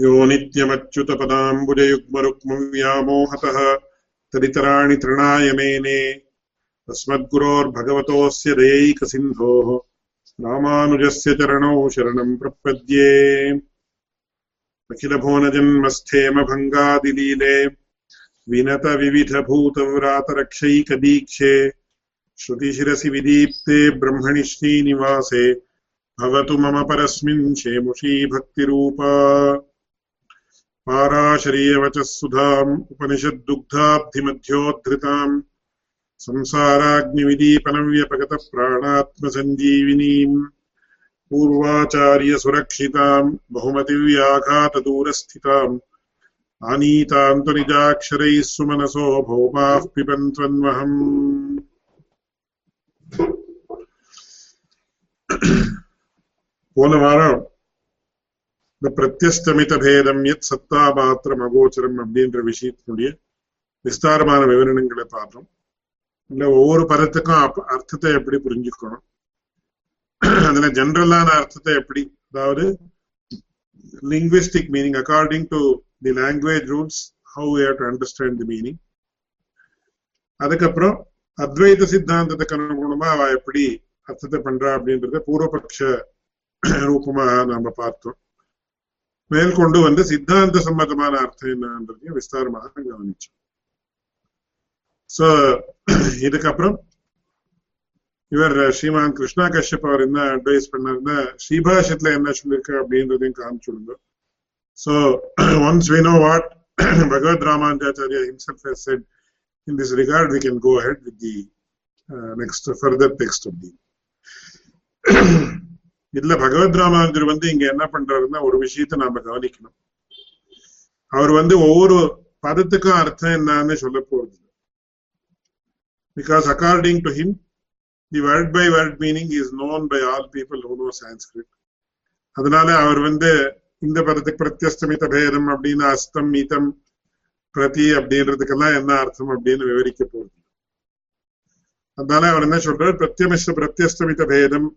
यो नित्यमच्युतपदाम्बुजयुग्मरुक्मव्यामोहतः तदितराणि तृणाय मेने। तस्मद्गुरोर्भगवतोऽस्य दयैकसिन्धोः रामानुजस्य चरणौ शरणम् प्रपद्ये। अखिलभुवनजन्मस्थेमभङ्गादिलीले विनतविविधभूतव्रातरक्षैकदीक्षे श्रुतिशिरसि विदीप्ते ब्रह्मणि श्रीनिवासे भवतु मम परस्मिन् शेमुषी भक्तिरूपा पाराशरीयवचः सुधाम् उपनिषद्दुग्धाब्धिमध्योद्धृताम् संसाराग्निविदीपनव्यपगतप्राणात्मसञ्जीविनीम् पूर्वाचार्यसुरक्षिताम् बहुमतिव्याघातदूरस्थिताम् आनीतान्तनिजाक्षरैः सुमनसो भौमाः पिबन्त्वन्वहम् போன வாரம் இந்த பிரத்யஸ்தமித பேதம் எத் சத்தா மாத்திரம் அகோச்சரம் அப்படின்ற விஷயத்தினுடைய விஸ்தாரமான விவரணங்களை பார்த்தோம். இல்ல ஒவ்வொரு பதத்துக்கும் அர்த்தத்தை எப்படி புரிஞ்சுக்கணும்? அதுல ஜென்ரலான அர்த்தத்தை எப்படி? அதாவது linguistic meaning according to the language rules how you to understand the meaning அதுக்கப்புறம் அத்வைத சித்தாந்தத்துக்கு அனுகுணமா அவ எப்படி அர்த்தத்தை பண்றா அப்படின்றத பூர்வபக்ஷ ரூபமா நாம பார்த்தோம். மேற்கொண்டு வந்து சித்தாந்த சம்பந்தமான அர்த்தம் என்னன்றதையும் விஸ்தாரமாக கவனிச்சோம் சோ இதுக்கப்புறம் இவர் ஸ்ரீமான் கிருஷ்ணா கஷ்யப் அவர் என்ன அட்வைஸ் பண்ணாருன்னா ஸ்ரீபாஷத்துல என்ன சொல்லியிருக்கு அப்படின்றதையும் காமிச்சுடுங்க so once we know what Bhagavad Ramanujacharya himself has said in this regard we can go ahead with the uh, next further text of the இதுல பகவத் ராமானுஜர் வந்து இங்க என்ன பண்றாருன்னா ஒரு விஷயத்த நாம கவனிக்கணும். அவர் வந்து ஒவ்வொரு பதத்துக்கும் அர்த்தம் என்னன்னு சொல்ல போறது because according to him the word by word meaning is known by all people who know Sanskrit அதனால அவர் வந்து இந்த பதத்துக்கு பிரத்யஸ்தமித பேதம் அப்படின்னு அஸ்தம் மீதம் பிரதி அப்படின்றதுக்கெல்லாம் என்ன அர்த்தம் அப்படின்னு விவரிக்க போறது அதனால அவர் என்ன சொல்றாரு? பிரத்யமிஷ்ட பிரத்யஸ்தமித பேதம்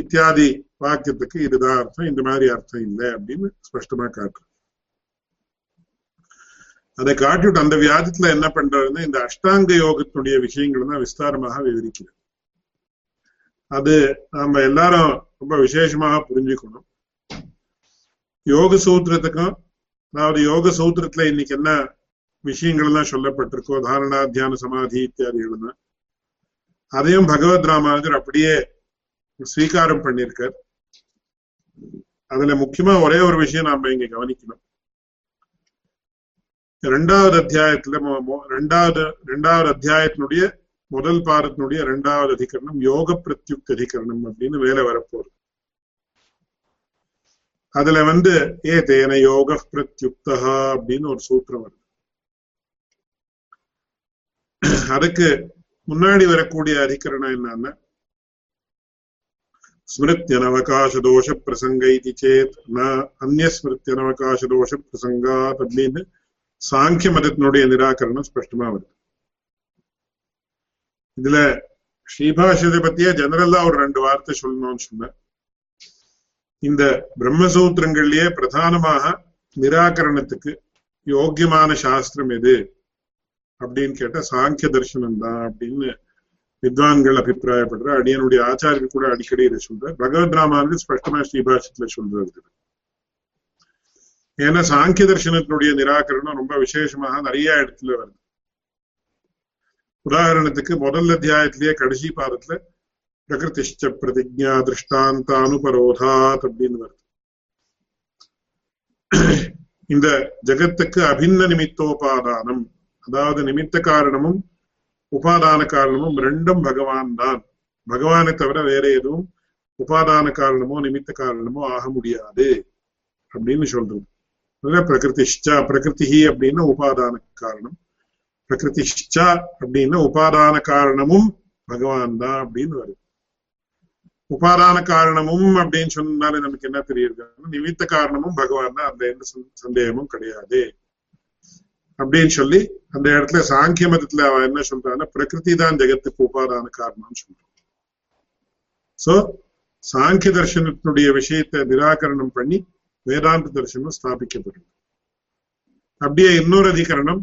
இத்தியாதி வாக்கியத்துக்கு இதுதான் அர்த்தம். இந்த மாதிரி அர்த்தம் இல்லை அப்படின்னு ஸ்பஷ்டமா காட்டுற அதை காட்டிவிட்டு அந்த வியாதத்துல என்ன பண்றாருன்னா இந்த அஷ்டாங்க யோகத்தினுடைய விஷயங்கள் தான் விஸ்தாரமாக விவரிக்கிறது அது நாம எல்லாரும் ரொம்ப விசேஷமாக புரிஞ்சுக்கணும். யோக சூத்திரத்துக்கும் அதாவது யோக சூத்திரத்துல இன்னைக்கு என்ன விஷயங்கள் எல்லாம் சொல்லப்பட்டிருக்கோ தாரணா தியான சமாதி இத்தியாதிகள் தான் அதையும் பகவத் ராமானுஜர் அப்படியே ஸ்வீகாரம் பண்ணியிருக்கார். அதுல முக்கியமா ஒரே ஒரு விஷயம் நாம இங்க கவனிக்கணும். ரெண்டாவது அத்தியாயத்துல ரெண்டாவது ரெண்டாவது அத்தியாயத்தினுடைய முதல் பாரத்தினுடைய ரெண்டாவது அதிகரணம் யோக பிரத்யுக்த அதிகரணம் அப்படின்னு வேலை வரப்போகுது. அதுல வந்து ஏ தேன யோக பிரத்யுக்தா அப்படின்னு ஒரு சூத்திரம் வருது. அதுக்கு முன்னாடி வரக்கூடிய அதிகரணம் என்னன்னா ஸ்மிருத்தியனவகாசதோஷ பிரசங்க இது சேத் ந அந்நியஸ்மிருத்தியனவகாசதோஷ பிரசங்கா அப்படின்னு சாங்கிய மதத்தினுடைய நிராகரணம் ஸ்பஷ்டமா வருது. இதுல ஸ்ரீபாஷத்தை பத்தியே ஜெனரலா ஒரு ரெண்டு வார்த்தை சொல்லணும்னு சொன்ன இந்த பிரம்மசூத்திரங்கள்லயே பிரதானமாக நிராகரணத்துக்கு யோக்கியமான சாஸ்திரம் எது? அப்படின்னு கேட்ட சாங்கிய தர்சனம் தான் அப்படின்னு வித்வான்கள் அபிப்பிராயப்படுற அடியனுடைய ஆச்சாரியர் கூட அடிக்கடி இதை சொல்ற பகவத் ராமானுக்கு ஸ்பஷ்டமா ஸ்ரீபாஷத்துல சொல்றது. ஏன்னா சாங்கிய தர்சனத்தினுடைய நிராகரணம் ரொம்ப விசேஷமாக நிறைய இடத்துல வருது. உதாரணத்துக்கு முதல் அத்தியாயத்திலேயே கடைசி பாதத்துல பிரகிருதிஷ்ட பிரதிஜா திருஷ்டாந்த அனுபரோதாத் அப்படின்னு வருது. இந்த ஜகத்துக்கு அபின்ன நிமித்தோபாதானம் அதாவது நிமித்த காரணமும் உபாதான காரணமும் ரெண்டும் பகவான் தான். பகவானை தவிர வேற எதுவும் உபாதான காரணமோ நிமித்த காரணமோ ஆக முடியாது அப்படின்னு சொல்றது பிரகிருதிஷ்டா பிரகிருதி அப்படின்னு உபாதான காரணம். பிரகிருதிஷ்டா அப்படின்னு உபாதான காரணமும் பகவான் தான் அப்படின்னு வருது. உபாதான காரணமும் அப்படின்னு சொன்னாலே நமக்கு என்ன தெரியுது? நிமித்த காரணமும் பகவான் தான் அந்த எந்த சந்தேகமும் கிடையாது. அப்படின்னு சொல்லி அந்த இடத்துல சாங்கிய மதத்துல அவன் என்ன சொல்றான்னா பிரகிருதி தான் ஜெகத்துக்கு உபாதான காரணம்னு சொல்றான். சோ சாங்கிய தர்சனத்தினுடைய விஷயத்தை நிராகரணம் பண்ணி வேதாந்த தர்சனம் ஸ்தாபிக்கப்படுது அப்படியே இன்னொரு அதிகரணம்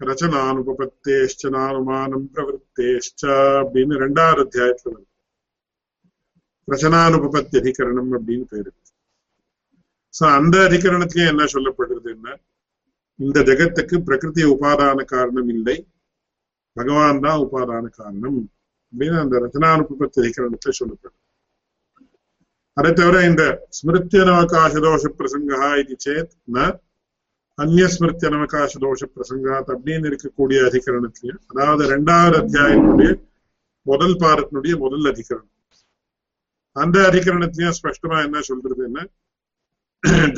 ரச்சனானுபத்தேஷ்டனானுமானம் பிரவருத்தேஷ்ட அப்படின்னு ரெண்டாவது அத்தியாயத்துல வருது. ரச்சனானுபத்தி அதிகரணம் அப்படின்னு பேரு சோ அந்த அதிகரணத்திலயும் என்ன சொல்லப்படுறது என்ன இந்த ஜெகத்துக்கு பிரகிருதி உபாதான காரணம் இல்லை. பகவான் தான் உபாதான காரணம் அப்படின்னு அந்த ரச்சனானுபத்தி அதிகரணத்துல சொல்லப்படும். அதை தவிர இந்த ஸ்மிருத்தியனவகாசதோஷ பிரசங்கா இது சேத் ந அந்நியஸ்மிருத்தியனவகாசதோஷ பிரசங்காத் அப்படின்னு இருக்கக்கூடிய அதிகரணத்திலையும் அதாவது இரண்டாவது அத்தியாயத்தினுடைய முதல் பாரத்தினுடைய முதல் அதிகரணம். அந்த அதிகரணத்திலையும் ஸ்பஷ்டமா என்ன சொல்றது என்ன?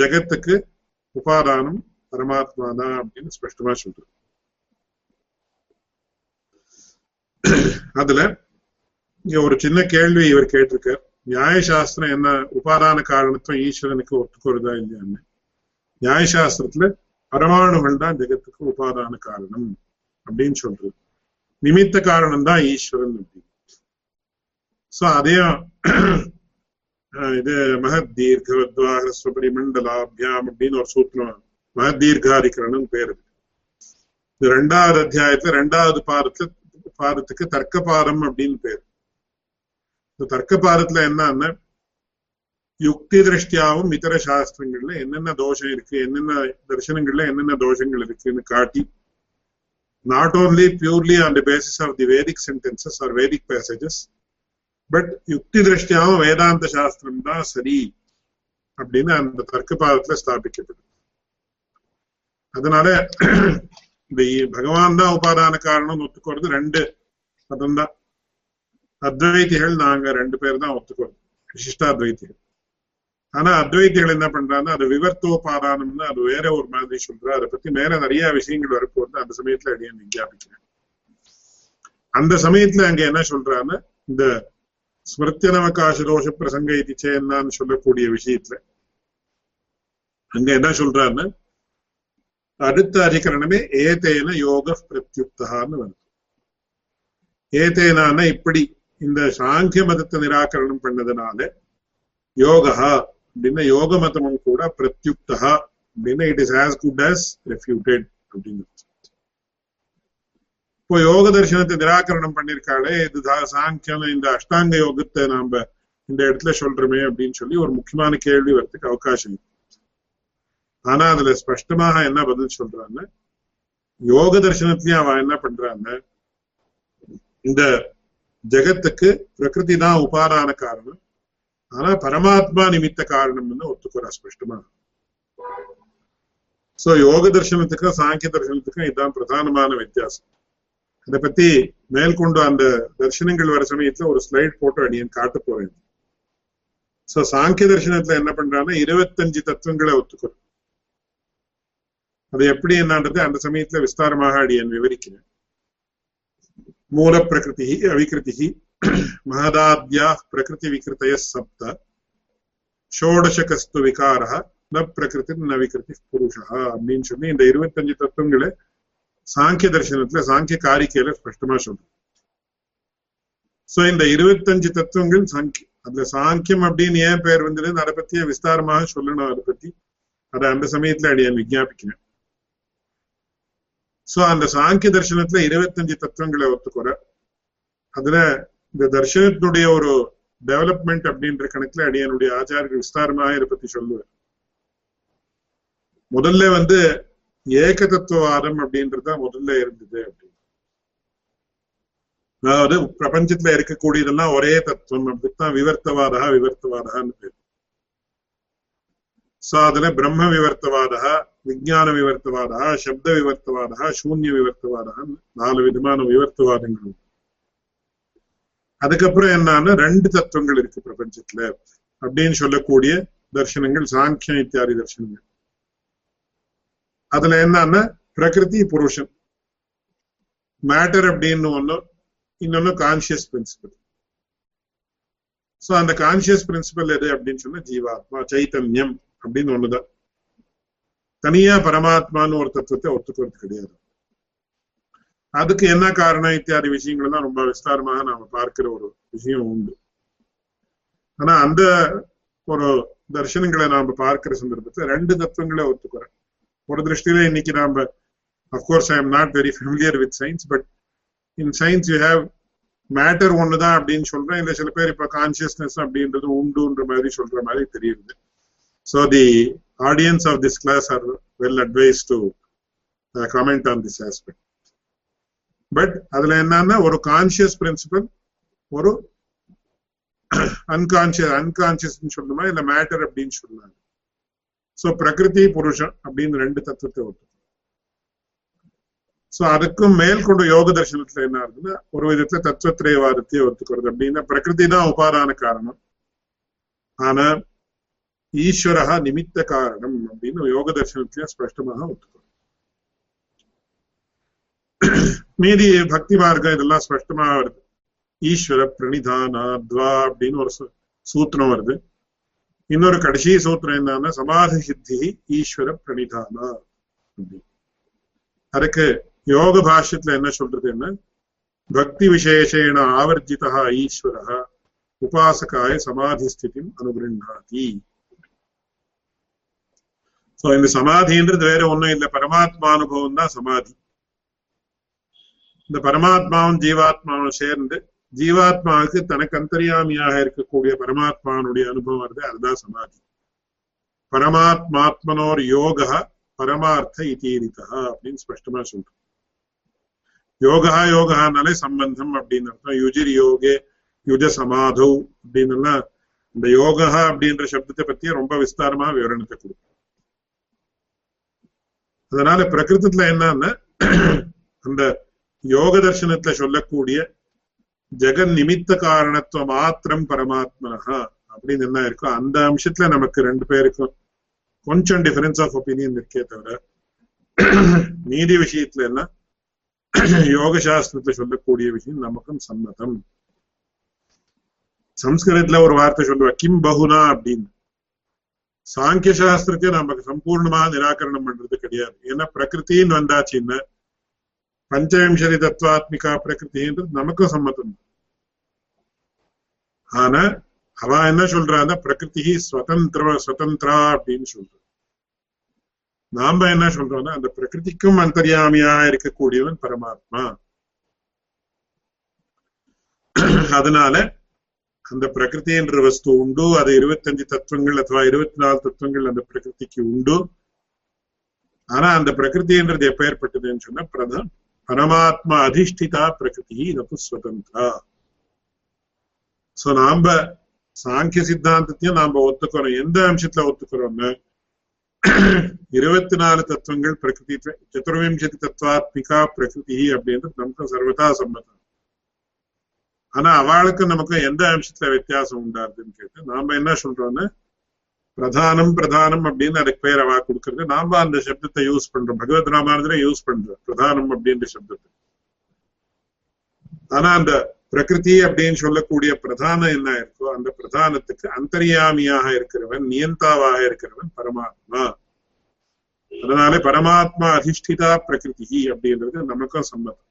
ஜெகத்துக்கு உபாதானம் பரமாத்மா தான் அப்படின்னு ஸ்பஷ்டமா சொல்றது அதுல இங்க ஒரு சின்ன கேள்வி இவர் கேட்டிருக்கார் நியாயசாஸ்திரம் என்ன உபாதான காரணத்துவம் ஈஸ்வரனுக்கு ஒத்துக்கொருதா இல்லையான்னு நியாயசாஸ்திரத்துல பரமாணுகள் தான் ஜெகத்துக்கு உபாதான காரணம் அப்படின்னு சொல்றது நிமித்த காரணம் தான் ஈஸ்வரன் அப்படின்னு சோ அதையும் இது மகத் தீர்க்கவத்வாகஸ்வபரி மண்டலாபியாம் அப்படின்னு ஒரு சூத்திரம் மகத் தீர்க்காதிகரணம் பேரு இது ரெண்டாவது அத்தியாயத்துல ரெண்டாவது பாதத்துல பாதத்துக்கு தர்க்க பாதம் அப்படின்னு பேரு இந்த தர்க்க பாதத்துல என்னன்னா யுக்தி திருஷ்டியாவும் இதர சாஸ்திரங்கள்ல என்னென்ன தோஷம் இருக்கு என்னென்ன தர்சனங்கள்ல என்னென்ன தோஷங்கள் இருக்குன்னு காட்டி not only purely on the basis of the Vedic sentences or Vedic passages but யுக்தி திருஷ்டியாவும் வேதாந்த சாஸ்திரம் தான் சரி அப்படின்னு அந்த தர்க்க பாதத்துல ஸ்தாபிக்கப்படுது அதனால இந்த பகவான் தான் உபாதான காரணம் ஒத்துக்கிறது ரெண்டு மதம்தான் அத்வைத்திகள் நாங்க ரெண்டு பேர் தான் ஒத்துக்கிறோம். விசிஷ்டாத்வைத்திகள். ஆனா அத்வைத்திகள் என்ன பண்றாங்கன்னா அது விவர்த்தோபாதானம்னு அது வேற ஒரு மாதிரி சொல்ற அதை பத்தி மேல நிறைய விஷயங்கள் வரப்போகுது. அந்த சமயத்துல அடியே விஞ்ஞாபிக்கிறேன். அந்த சமயத்துல அங்க என்ன சொல்றான்னு இந்த ஸ்மிருத்தியனவகாச தோஷ பிரசங்க இது என்னன்னு சொல்லக்கூடிய விஷயத்துல அங்க என்ன சொல்றாருன்னு அடுத்த அதிகரணமே ஏதேன யோக பிரத்யுக்தான்னு வருது ஏதேனான இப்படி இந்த சாங்கிய மதத்தை நிராகரணம் பண்ணதுனால யோகா அப்படின்னா யோக மதமும் கூட பிரத்யுக்தா அப்படின்னா it is as good as refuted அப்படின்னு இப்போ யோக தர்சனத்தை நிராகரணம் பண்ணிருக்காளே இது சாங்கியம் இந்த அஷ்டாங்க யோகத்தை நாம இந்த இடத்துல சொல்றோமே அப்படின்னு சொல்லி ஒரு முக்கியமான கேள்வி வரத்துக்கு அவகாசம் இருக்கு ஆனா அதுல ஸ்பஷ்டமாக என்ன பதில் சொல்றான்னு யோக தரிசனத்திலயும் அவன் என்ன பண்றான்னு இந்த ஜெகத்துக்கு பிரகிருதி தான் உபாதான காரணம். ஆனா பரமாத்மா நிமித்த காரணம்னு ஒத்துக்கிறா ஸ்பஷ்டமா. சோ யோக தரிசனத்துக்கும் சாங்கிய தரிசனத்துக்கும் இதுதான் பிரதானமான வித்தியாசம். அதை பத்தி மேற்கொண்டு அந்த தர்சனங்கள் வர சமயத்துல ஒரு ஸ்லைட் போட்டோ அடியன் காட்ட போறேன். சோ சாங்கிய தரிசனத்துல என்ன பண்றான்னா இருபத்தஞ்சு தத்துவங்களை ஒத்துக்கிறோம் அது எப்படி என்னன்றது அந்த சமயத்துல விஸ்தாரமாக அடியன் விவரிக்கிறேன் மூல பிரகிருதி அவிகிருதி மகதாத்யா பிரகிருதி விகிருத்தய சப்த ஷோடசகஸ்து விகார ந பிரகிருதி ந விகிருதி புருஷா அப்படின்னு சொல்லி இந்த இருபத்தஞ்சு தத்துவங்களை சாங்கிய தரிசனத்துல சாங்கிய காரிக்கையில ஸ்பஷ்டமா சொல்றோம் சோ இந்த இருபத்தஞ்சு தத்துவங்கள் சாங்கியம் அதுல சாங்கியம் அப்படின்னு ஏன் பேர் வந்தது அதை பத்தியே விஸ்தாரமாக சொல்லணும் அதை பத்தி அதை அந்த சமயத்துல அடியன் விஜாபிக்கிறேன் சோ அந்த சாங்கிய தர்சனத்துல இருபத்தஞ்சு தத்துவங்களை ஒத்துக்குற. அதுல இந்த தர்சனத்தினுடைய ஒரு டெவலப்மெண்ட் அப்படின்ற கணக்குல அடியனுடைய ஆச்சாரிகள் விஸ்தாரமாக இதை பத்தி சொல்லுவேன் முதல்ல வந்து ஏக தத்துவவாதம் அப்படின்றத முதல்ல இருந்தது அப்படின்னு. அதாவது பிரபஞ்சத்துல இருக்கக்கூடியதெல்லாம் ஒரே தத்துவம். அப்படித்தான் விவர்த்தவாதா விவர்த்தவாதான்னு பேர். சோ அதுல பிரம்ம விவர்த்தவாதா விஜயான விவர்த்தவாதா சப்த விவர்த்தவாதா சூன்ய விவர்த்தவாதா நாலு விதமான விவர்த்தவாதங்கள். அதுக்கப்புறம் என்னன்னா ரெண்டு தத்துவங்கள் இருக்கு பிரபஞ்சத்துல அப்படின்னு சொல்லக்கூடிய தர்சனங்கள் சாங்கியம் இத்தியாதி தர்சனங்கள் அதுல என்னன்னா பிரகிருதி புருஷன். மேட்டர் அப்படின்னு ஒண்ணு இன்னொன்னு கான்சியஸ் பிரின்சிபல் சோ அந்த கான்சியஸ் பிரின்சிபல் எது அப்படின்னு சொன்னா ஜீவாத்மா சைத்தன்யம். அப்படின்னு ஒண்ணுதான். தனியா பரமாத்மான்னு ஒரு தத்துவத்தை ஒத்துக்கிறது கிடையாது. அதுக்கு என்ன காரணம் இத்தியாதி விஷயங்கள் தான் ரொம்ப விஸ்தாரமாக நாம பார்க்கிற ஒரு விஷயம் உண்டு. ஆனா அந்த ஒரு தர்சனங்களை நாம பார்க்கிற சந்தர்ப்பத்துல ரெண்டு தத்துவங்களை ஒத்துக்கிறேன். ஒரு திருஷ்டியில இன்னைக்கு நாம of course I am not very familiar with science but in science you have matter ஒண்ணுதான் அப்படின்னு சொல்றேன். இல்ல சில பேர் இப்ப கான்சியஸ்னஸ் அப்படின்றது உண்டுன்ற மாதிரி சொல்ற மாதிரி தெரியுது. So the audience audience of this class are advised advise uh, comment on this aspect. But அதுல என்னன்னா ஒரு கான்சியஸ் பிரின்சிபல் ஒரு அன்கான்சியஸ் அன்கான்சியஸ்ன்னு சொல்லணுமா இல்ல மேட்டர் அப்படின்னு சொன்னாங்க சோ பிரகிருதி புருஷன் அப்படின்னு ரெண்டு தத்துவத்தை ஒத்து சோ அதுக்கும் மேல் கொண்ட யோக தர்சனத்துல என்ன ஆகுதுன்னா ஒரு விதத்துல தத்துவத்திரயவாதத்தையே ஒத்துக்கிறது அப்படின்னா பிரகிருதி தான் உபாதான காரணம். ஆனா ஈஸ்வரா நிமித்த காரணம் அப்படின்னு யோக தர்சனத்திலே ஸ்பஷ்டமாக ஒத்துக்கிறோம் மீதி பக்தி மார்க்கம் இதெல்லாம் ஸ்பஷ்டமா வருது ஈஸ்வர பிரணிதானாத்வா அப்படின்னு ஒரு சூத்திரம் வருது இன்னொரு கடைசி சூத்திரம் என்னன்னா சமாதி சித்தி ஈஸ்வர பிரணிதானா அதுக்கு யோக பாஷ்யத்துல என்ன சொல்றது என்ன பக்தி விசேஷேன ஆவர்ஜிதா ஈஸ்வர உபாசகாய சமாதி ஸ்திதி அனுகிருண்ணாதி சோ இந்த சமாதின்றது வேற ஒண்ணும் இல்லை. பரமாத்மா அனுபவம் தான் சமாதி. இந்த பரமாத்மாவும் ஜீவாத்மாவும் சேர்ந்து ஜீவாத்மாவுக்கு தனக்கு அந்தரியாமியாக இருக்கக்கூடிய பரமாத்மானுடைய அனுபவம் வருது. அதுதான் சமாதி. பரமாத்மாத்மனோர் யோக பரமார்த்த இதீரிதா அப்படின்னு ஸ்பஷ்டமா சொல்றோம். யோகா யோகானாலே சம்பந்தம் அப்படின்னு அர்த்தம். யுஜிர் யோகே யுஜ சமாதௌ அப்படின்னு இந்த யோகா அப்படின்ற சப்தத்தை பத்தி ரொம்ப விஸ்தாரமா விவரணத்தை கொடுக்கும். அதனால பிரகிருதத்துல என்னன்னா அந்த யோக தர்சனத்துல சொல்லக்கூடிய ஜெகன் நிமித்த காரணத்துவ மாத்திரம் பரமாத்மனஹா அப்படின்னு என்ன இருக்கோ அந்த அம்சத்துல நமக்கு ரெண்டு பேருக்கும் கொஞ்சம் டிஃபரன்ஸ் ஆஃப் ஒப்பீனியன் இருக்கே தவிர நீதி விஷயத்துல என்ன யோக சாஸ்திரத்துல சொல்லக்கூடிய விஷயம் நமக்கும் சம்மதம். சம்ஸ்கிருதத்துல ஒரு வார்த்தை சொல்லுவா கிம் பகுனா அப்படின்னு. சாங்கிய சாஸ்திரத்தை நமக்கு சம்பூர்ணமா நிராகரணம் பண்றது கிடையாது. ஏன்னா பிரகிருத்தின்னு வந்தாச்சுன்னா பஞ்சவிம்சதி தத்துவாத்மிகா பிரகிருத்தின்றது நமக்கும் சம்மதம். ஆனா அவ என்ன சொல்றான்னா பிரகிருதி ஸ்வதந்திர சுதந்திரா அப்படின்னு சொல்றான் நாம என்ன சொல்றோம்னா அந்த பிரகிருதிக்கும் அந்தரியாமியா இருக்கக்கூடியவன் பரமாத்மா. அதனால அந்த பிரகிருதி என்ற வஸ்து உண்டு அது இருபத்தஞ்சு தத்துவங்கள் அथवा இருபத்தி நாலு தத்துவங்கள் அந்த பிரகிருதிக்கு உண்டு. ஆனா அந்த பிரகிருதி பிரகிருதின்றது எப்பேற்பட்டதுன்னு சொன்னா பிரதம் பரமாத்மா அதிஷ்டிதா பிரகிருதி நப்பு சுதந்திரா சோ நாம சாங்கிய சித்தாந்தத்தையும் நாம ஒத்துக்கிறோம். எந்த அம்சத்துல ஒத்துக்கிறோம்னா இருபத்தி நாலு தத்துவங்கள் பிரகிருதி சதுர்விம்சதி தத்துவாத்மிகா பிரகிருதி அப்படின்றது நமக்கு சர்வதா சம்மதம் ஆனா அவளுக்கு நமக்கு எந்த அம்சத்துல வித்தியாசம் உண்டாருதுன்னு கேட்டு நாம என்ன சொல்றோம்னா? பிரதானம் பிரதானம் அப்படின்னு அதுக்கு பேர் அவா கொடுக்கறது. நாம அந்த சப்தத்தை யூஸ் பண்றோம். பகவத் ராமானுஜரை யூஸ் பண்றோம் பிரதானம் அப்படின்ற சப்தத்தை. ஆனா அந்த பிரகிருதி அப்படின்னு சொல்லக்கூடிய பிரதானம் என்ன இருக்கோ அந்த பிரதானத்துக்கு அந்தரியாமியாக இருக்கிறவன் நியந்தாவாக இருக்கிறவன் பரமாத்மா. அதனால பரமாத்மா அதிஷ்டிதா பிரகிருதி அப்படின்றது நமக்கும் சம்மதம்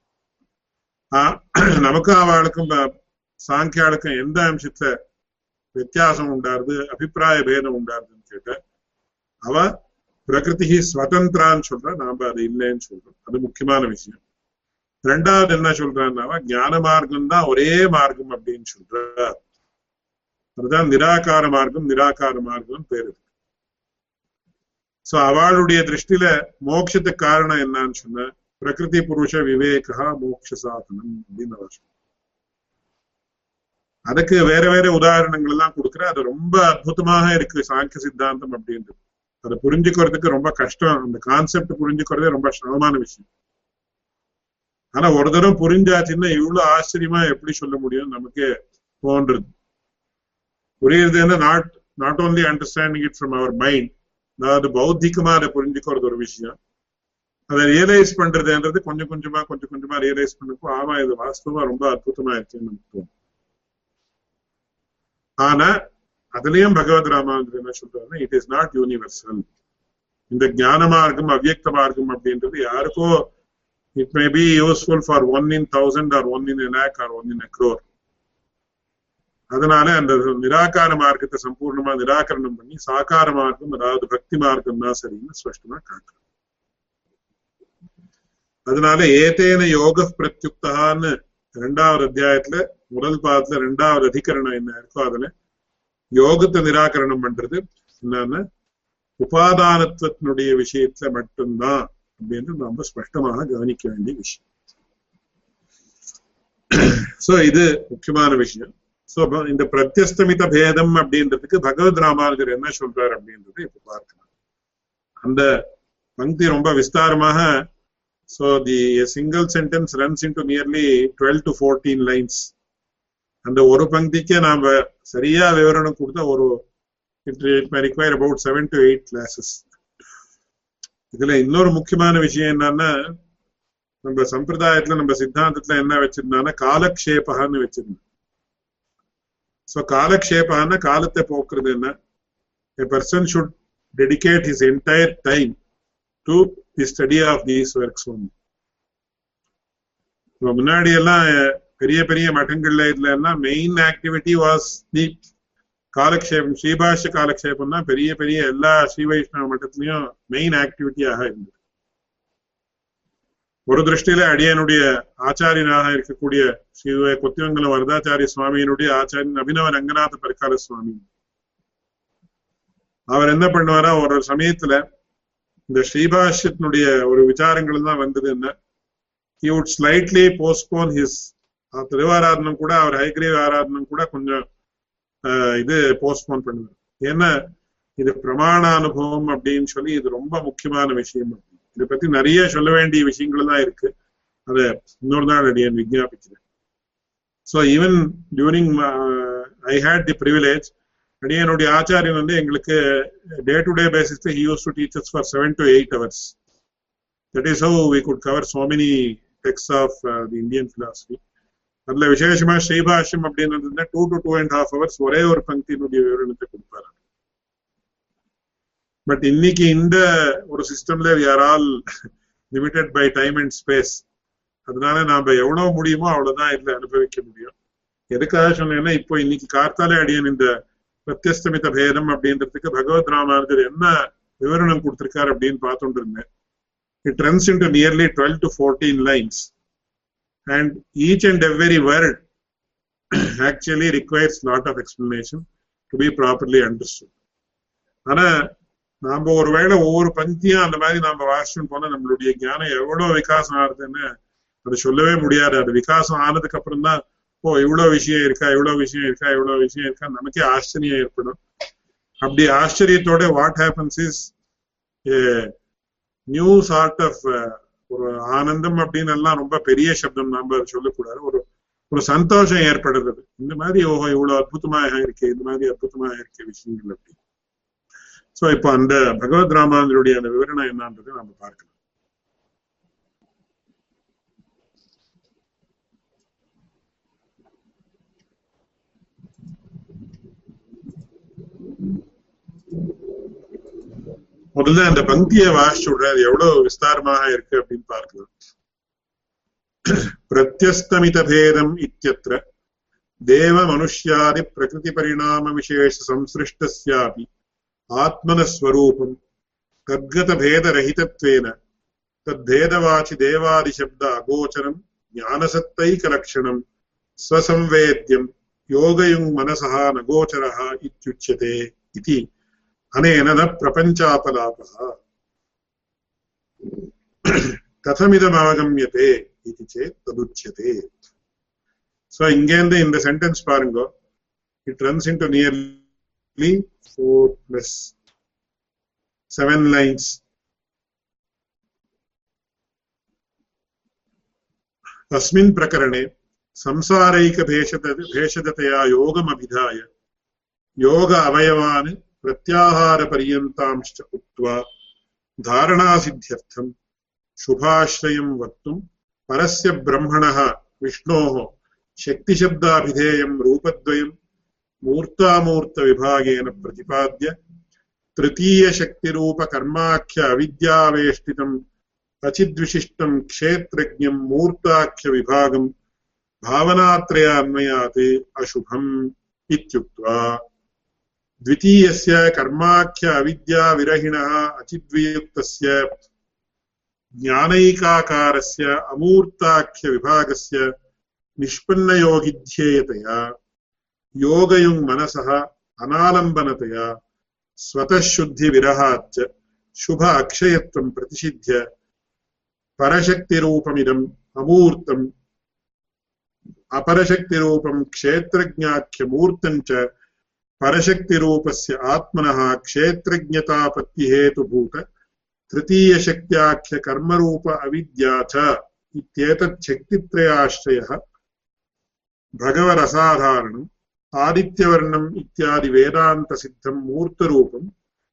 நமக்கும் அவளுக்கும் சாங்கியாளுக்கும் எந்த அம்சத்துல வித்தியாசம் உண்டாருது அபிப்பிராய பேதம் உண்டாருதுன்னு கேட்ட அவ பிரகிருதி ஸ்வதந்திரான்னு சொல்ற நாம அது இல்லைன்னு சொல்றோம் அது முக்கியமான விஷயம் ரெண்டாவது என்ன சொல்றான்னாவா ஞான மார்க்கம் தான் ஒரே மார்க்கம் அப்படின்னு சொல்ற அதுதான் நிராகார மார்க்கம் நிராகார மார்க்கம் பேரு சோ அவளுடைய திருஷ்டில மோட்சத்துக்கு காரணம் என்னன்னு சொன்ன பிரகிருதி புருஷ விவேகா மோட்ச சாதனம் அப்படின்னு அவர் அதுக்கு வேற வேற உதாரணங்கள் எல்லாம் கொடுக்குற அது ரொம்ப அற்புதமாக இருக்கு சாங்கிய சித்தாந்தம் அப்படின்றது அதை புரிஞ்சுக்கிறதுக்கு ரொம்ப கஷ்டம் அந்த கான்செப்ட் புரிஞ்சுக்கிறதே ரொம்ப சிரமமான விஷயம் ஆனா ஒரு தடவை புரிஞ்சாச்சுன்னா இவ்வளவு ஆச்சரியமா எப்படி சொல்ல முடியும் நமக்கு தோன்றது புரியுறதுன்னா not not only understanding it from our mind அதாவது பௌத்திகமா அதை புரிஞ்சுக்கிறது ஒரு விஷயம் அதை ரியலைஸ் பண்றதுன்றது கொஞ்சம் கொஞ்சமா கொஞ்சம் கொஞ்சமா ரியலைஸ் பண்ணப்போ ஆமா இது வாஸ்தவமா ரொம்ப அற்புதமா இருக்குன்னு நமக்கு ஆனா அதுலயும் பகவத் ராமானந்தர் என்ன சொல்றாருன்னா இட் இஸ் நாட் யூனிவர்சல் இந்த ஞான மார்க்கம் அவ்வியக்தமா இருக்கும் அப்படின்றது யாருக்கோ it may be useful for one in thousand or one in lakh or one in in அதனால அந்த நிராகார மார்க்கத்தை சம்பூர்ணமா நிராகரணம் பண்ணி சாக்கார மார்க்கம் அதாவது பக்தி மார்க்கம் தான் சரின்னு ஸ்பஷ்டமா காட்டுறோம் அதனால ஏதேன யோக பிரத்யுக்தான்னு ரெண்டாவது அத்தியாயத்துல முதல் பாதத்துல ரெண்டாவது அதிகரணம் என்ன இருக்கோ அதுல யோகத்தை நிராகரணம் பண்றது என்னன்னா உபாதானத்துவத்தினுடைய விஷயத்துல மட்டும்தான் அப்படின்னு நாம ஸ்பஷ்டமாக கவனிக்க வேண்டிய விஷயம் சோ இது முக்கியமான விஷயம் சோ இந்த பிரத்யஸ்தமித பேதம் அப்படின்றதுக்கு பகவத் ராமானுஜர் என்ன சொல்றாரு அப்படின்றது இப்ப பார்க்கலாம் அந்த பங்கி ரொம்ப விஸ்தாரமாக so the single sentence runs into nearly twelve to fourteen lines அந்த ஒரு பங்கிக்கே நாம சரியா விவரணம் கொடுத்தா ஒரு it require about seven to eight classes இதுல இன்னொரு முக்கியமான விஷயம் என்னன்னா நம்ம சம்பிரதாயத்துல நம்ம சித்தாந்தத்துல என்ன வச்சிருந்தான்னா காலக்ஷேபகான்னு வச்சிருந்தோம். ஸோ காலக்ஷேபான காலத்தை போக்குறது என்ன? A person should dedicate his entire time to the study of these works only முன்னாடி எல்லாம் பெரிய பெரிய மட்டங்கள்ல இதுல எல்லாம் மெயின் ஆக்டிவிட்டி வாஸ் தி காலக்ஷேபம் ஸ்ரீபாஷ காலக்ஷேபம்னா பெரிய பெரிய எல்லா ஸ்ரீ வைஷ்ணவ மட்டத்திலையும் மெயின் ஆக்டிவிட்டியாக இருந்தது. ஒரு திருஷ்டியில அடியனுடைய ஆச்சாரியனாக இருக்கக்கூடிய ஸ்ரீ கொத்திவங்கல வரதாச்சாரிய சுவாமியினுடைய ஆச்சாரியன் அபினவ ரங்கநாத பரிகால சுவாமி. அவர் என்ன பண்ணுவாரா ஒரு சமயத்துல இந்த ஸ்ரீபாஷ்யத்தினுடைய ஒரு விசாரங்கள் தான் வந்தது என்ன? He would slightly postpone his திருவாராதனம் கூட அவர் ஹைகிரீவ் ஆராதனம் கூட கொஞ்சம் இது போஸ்ட்போன் பண்ணுவார். ஏன்னா இது பிரமாண அனுபவம் அப்படின்னு சொல்லி இது ரொம்ப முக்கியமான விஷயம். இதை பத்தி நிறைய சொல்ல வேண்டிய விஷயங்கள் தான் இருக்கு. அதை இன்னொரு நாள் அடியன் விஜாபிக்கிறேன் so even during I had the privilege அடியனுடைய ஆச்சாரியன் வந்து எங்களுக்கு day to day basis he used to teach us for seven to eight hours that is how we could cover so many texts of the Indian philosophy அதுல விசேஷமா ஸ்ரீபாஷ்யம் அப்படின்னு two to two and half hours ஒரே ஒரு பங்கினுடைய விவரணத்தை கொடுப்பாரு. But இன்னைக்கு இந்த ஒரு சிஸ்டம்ல we are all limited by time and space அதனால நாம எவ்வளவு முடியுமோ அவ்வளவுதான் இதுல அனுபவிக்க முடியும். எதுக்காக சொன்னேன்னா இப்போ இன்னைக்கு கார்த்தாலே அடியன் இந்த பிரத்யஸ்தமித பேதம் அப்படின்றதுக்கு பகவத் ராமானுஜர் என்ன விவரணம் கொடுத்திருக்காரு அப்படின்னு பார்த்துட்டு இருந்தேன். It runs into nearly twelve to fourteen lines and each and every word actually requires lot of explanation to be properly understood ஆனா நாம ஒருவேளை ஒவ்வொரு பங்கியும் அந்த மாதிரி நாம வாசிச்சுன்னு போனா நம்மளுடைய ஞானம் எவ்வளவு விகாசம் ஆகுதுன்னு அது சொல்லவே முடியாது. அது விகாசம் ஆனதுக்கு அப்புறம் தான் ஓ இவ்வளவு விஷயம் இருக்கா இவ்வளவு விஷயம் இருக்கா இவ்வளவு விஷயம் இருக்கா? நமக்கே ஆச்சரியம் ஏற்படும். அப்படி ஆச்சரியத்தோட what happens is new sort of ஒரு ஆனந்தம் அப்படின்னு எல்லாம் ரொம்ப பெரிய சப்தம் நாம சொல்லக்கூடாது. ஒரு ஒரு சந்தோஷம் ஏற்படுறது. இந்த மாதிரி ஓஹோ இவ்வளவு அற்புதமாக இருக்கு இந்த மாதிரி அற்புதமாக இருக்க விஷயங்கள் அப்படி. சோ இப்போ அந்த பகவத் ராமானுடைய அந்த விவரணம் என்னன்றது நம்ம பார்க்கலாம். முதல்ல அந்த பங்கியை வாசிச்சு விடுறேன். அது எவ்வளவு விஸ்தாரமாக இருக்கு அப்படின்னு பார்க்கலாம். பிரத்யஸ்தமித பேதம் இத்தியத்திர தேவ மனுஷ்யாதி பிரகிருதி பரிணாம விசேஷ சம்சிருஷ்டஸ்யாபி. ஆத்மனஸ்வரூபம். கத்கத பேதரஹிதத்வேன தத்பேதவாச்சி தேவாதிசப்த அகோச்சரம் ஞானசத்தைகலக்ஷணம் ஸ்வசம்வேத்யம் யோகயுங் மனசா நகோச்சரா இத்தியுச்சியதே இது अनेन न प्रपञ्चापलापः। कथमिदमागम्यते इति चेत् तदुच्यते। So again, the, in the sentence parango, it runs into nearly four plus seven lines. तस्मिन् प्रकरणे संसारैकभेषद भेषजतया योगमभिधाय योग अवयवान् प्रत्याहारपर्यन्तांश्च उक्त्वा धारणासिद्ध्यर्थम् शुभाश्रयं वक्तुं परस्य ब्रह्मणः विष्णोः शक्तिशब्दाभिधेयं रूपद्वयं मूर्तामूर्तविभागेन प्रतिपाद्य तृतीयशक्तिरूपकर्माख्य अविद्यावेष्टितम् अचिद्विशिष्टं क्षेत्रज्ञं मूर्ताख्यविभागं भावनात्रयान्वयात् अशुभम् इत्युक्त्वा द्वितीयस्य कर्माख्य अविद्याविरहिणः अचिद्वियुक्तस्य ज्ञानैकाकारस्य अमूर्ताख्यविभागस्य निष्पन्नयोगिध्येयतया योगयुङ्मनसः अनालम्बनतया स्वतः शुद्धिविरहाच्च शुभ अक्षयत्वं प्रतिषिध्य परशक्तिरूपमिदम् अमूर्तम्, अपरशक्तिरूपं क्षेत्रज्ञाख्यमूर्तं च परशक्तिरूपस्य आत्मनः क्षेत्रज्ञतापत्तिहेतुभूत तृतीयशक्त्याख्यकर्मरूप अविद्या च इत्येतत् शक्तित्रयाश्रयः भगवरसाधारणम् आदित्यवर्णम् इत्यादि वेदान्तसिद्धं मूर्तरूपं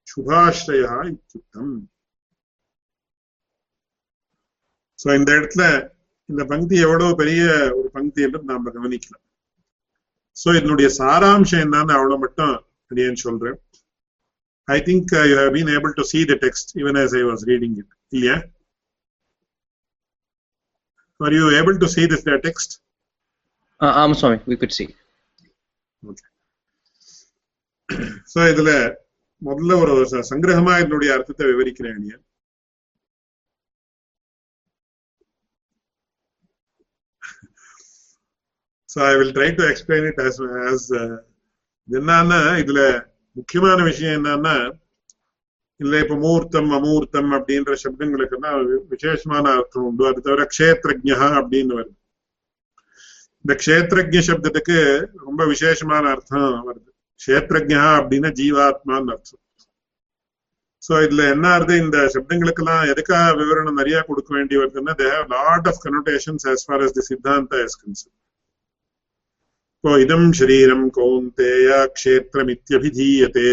शुभाश्रयः इत्युक्तम् ஸோ இந்த இடத்துல இந்த பங்கி எவ்வளவு பெரிய ஒரு பங்கி என்று நாம கவனிக்கலாம் சோ இதனுடைய சாராம்சம் என்னன்னு அவ்வளவு மட்டும் அடியேன் சொல்றேன் I think you have been able to see the text even as I was reading it இல்லையா able to see this the text? Uh, I'm sorry, we could see. Okay. So இதுல முதல்ல ஒரு ச- சங்கிரகமா இதனுடைய அர்த்தத்தை விவரிக்கிறேன் so I will try to explain it as as என்னன்னா இதுல முக்கியமான விஷயம் என்னன்னா இல்ல இப்ப மூர்த்தம் அமூர்த்தம் அப்படின்ற சப்தங்களுக்கு எல்லாம் விசேஷமான அர்த்தம் உண்டு. அது தவிர க்ஷேத்ரஜா அப்படின்னு வருது. இந்த க்ஷேத்ரஜ சப்தத்துக்கு ரொம்ப விசேஷமான அர்த்தம் வருது. க்ஷேத்ரஜா அப்படின்னா ஜீவாத்மான்னு அர்த்தம். சோ இதுல என்ன ஆறுது இந்த சப்தங்களுக்கெல்லாம் எதுக்காக விவரணம் நிறைய கொடுக்க வேண்டி வருதுன்னா they have lot of connotations as far as the Siddhanta is concern இப்போ இதம் शरीरं कौन्तेय क्षेत्रमित्यभिधीयते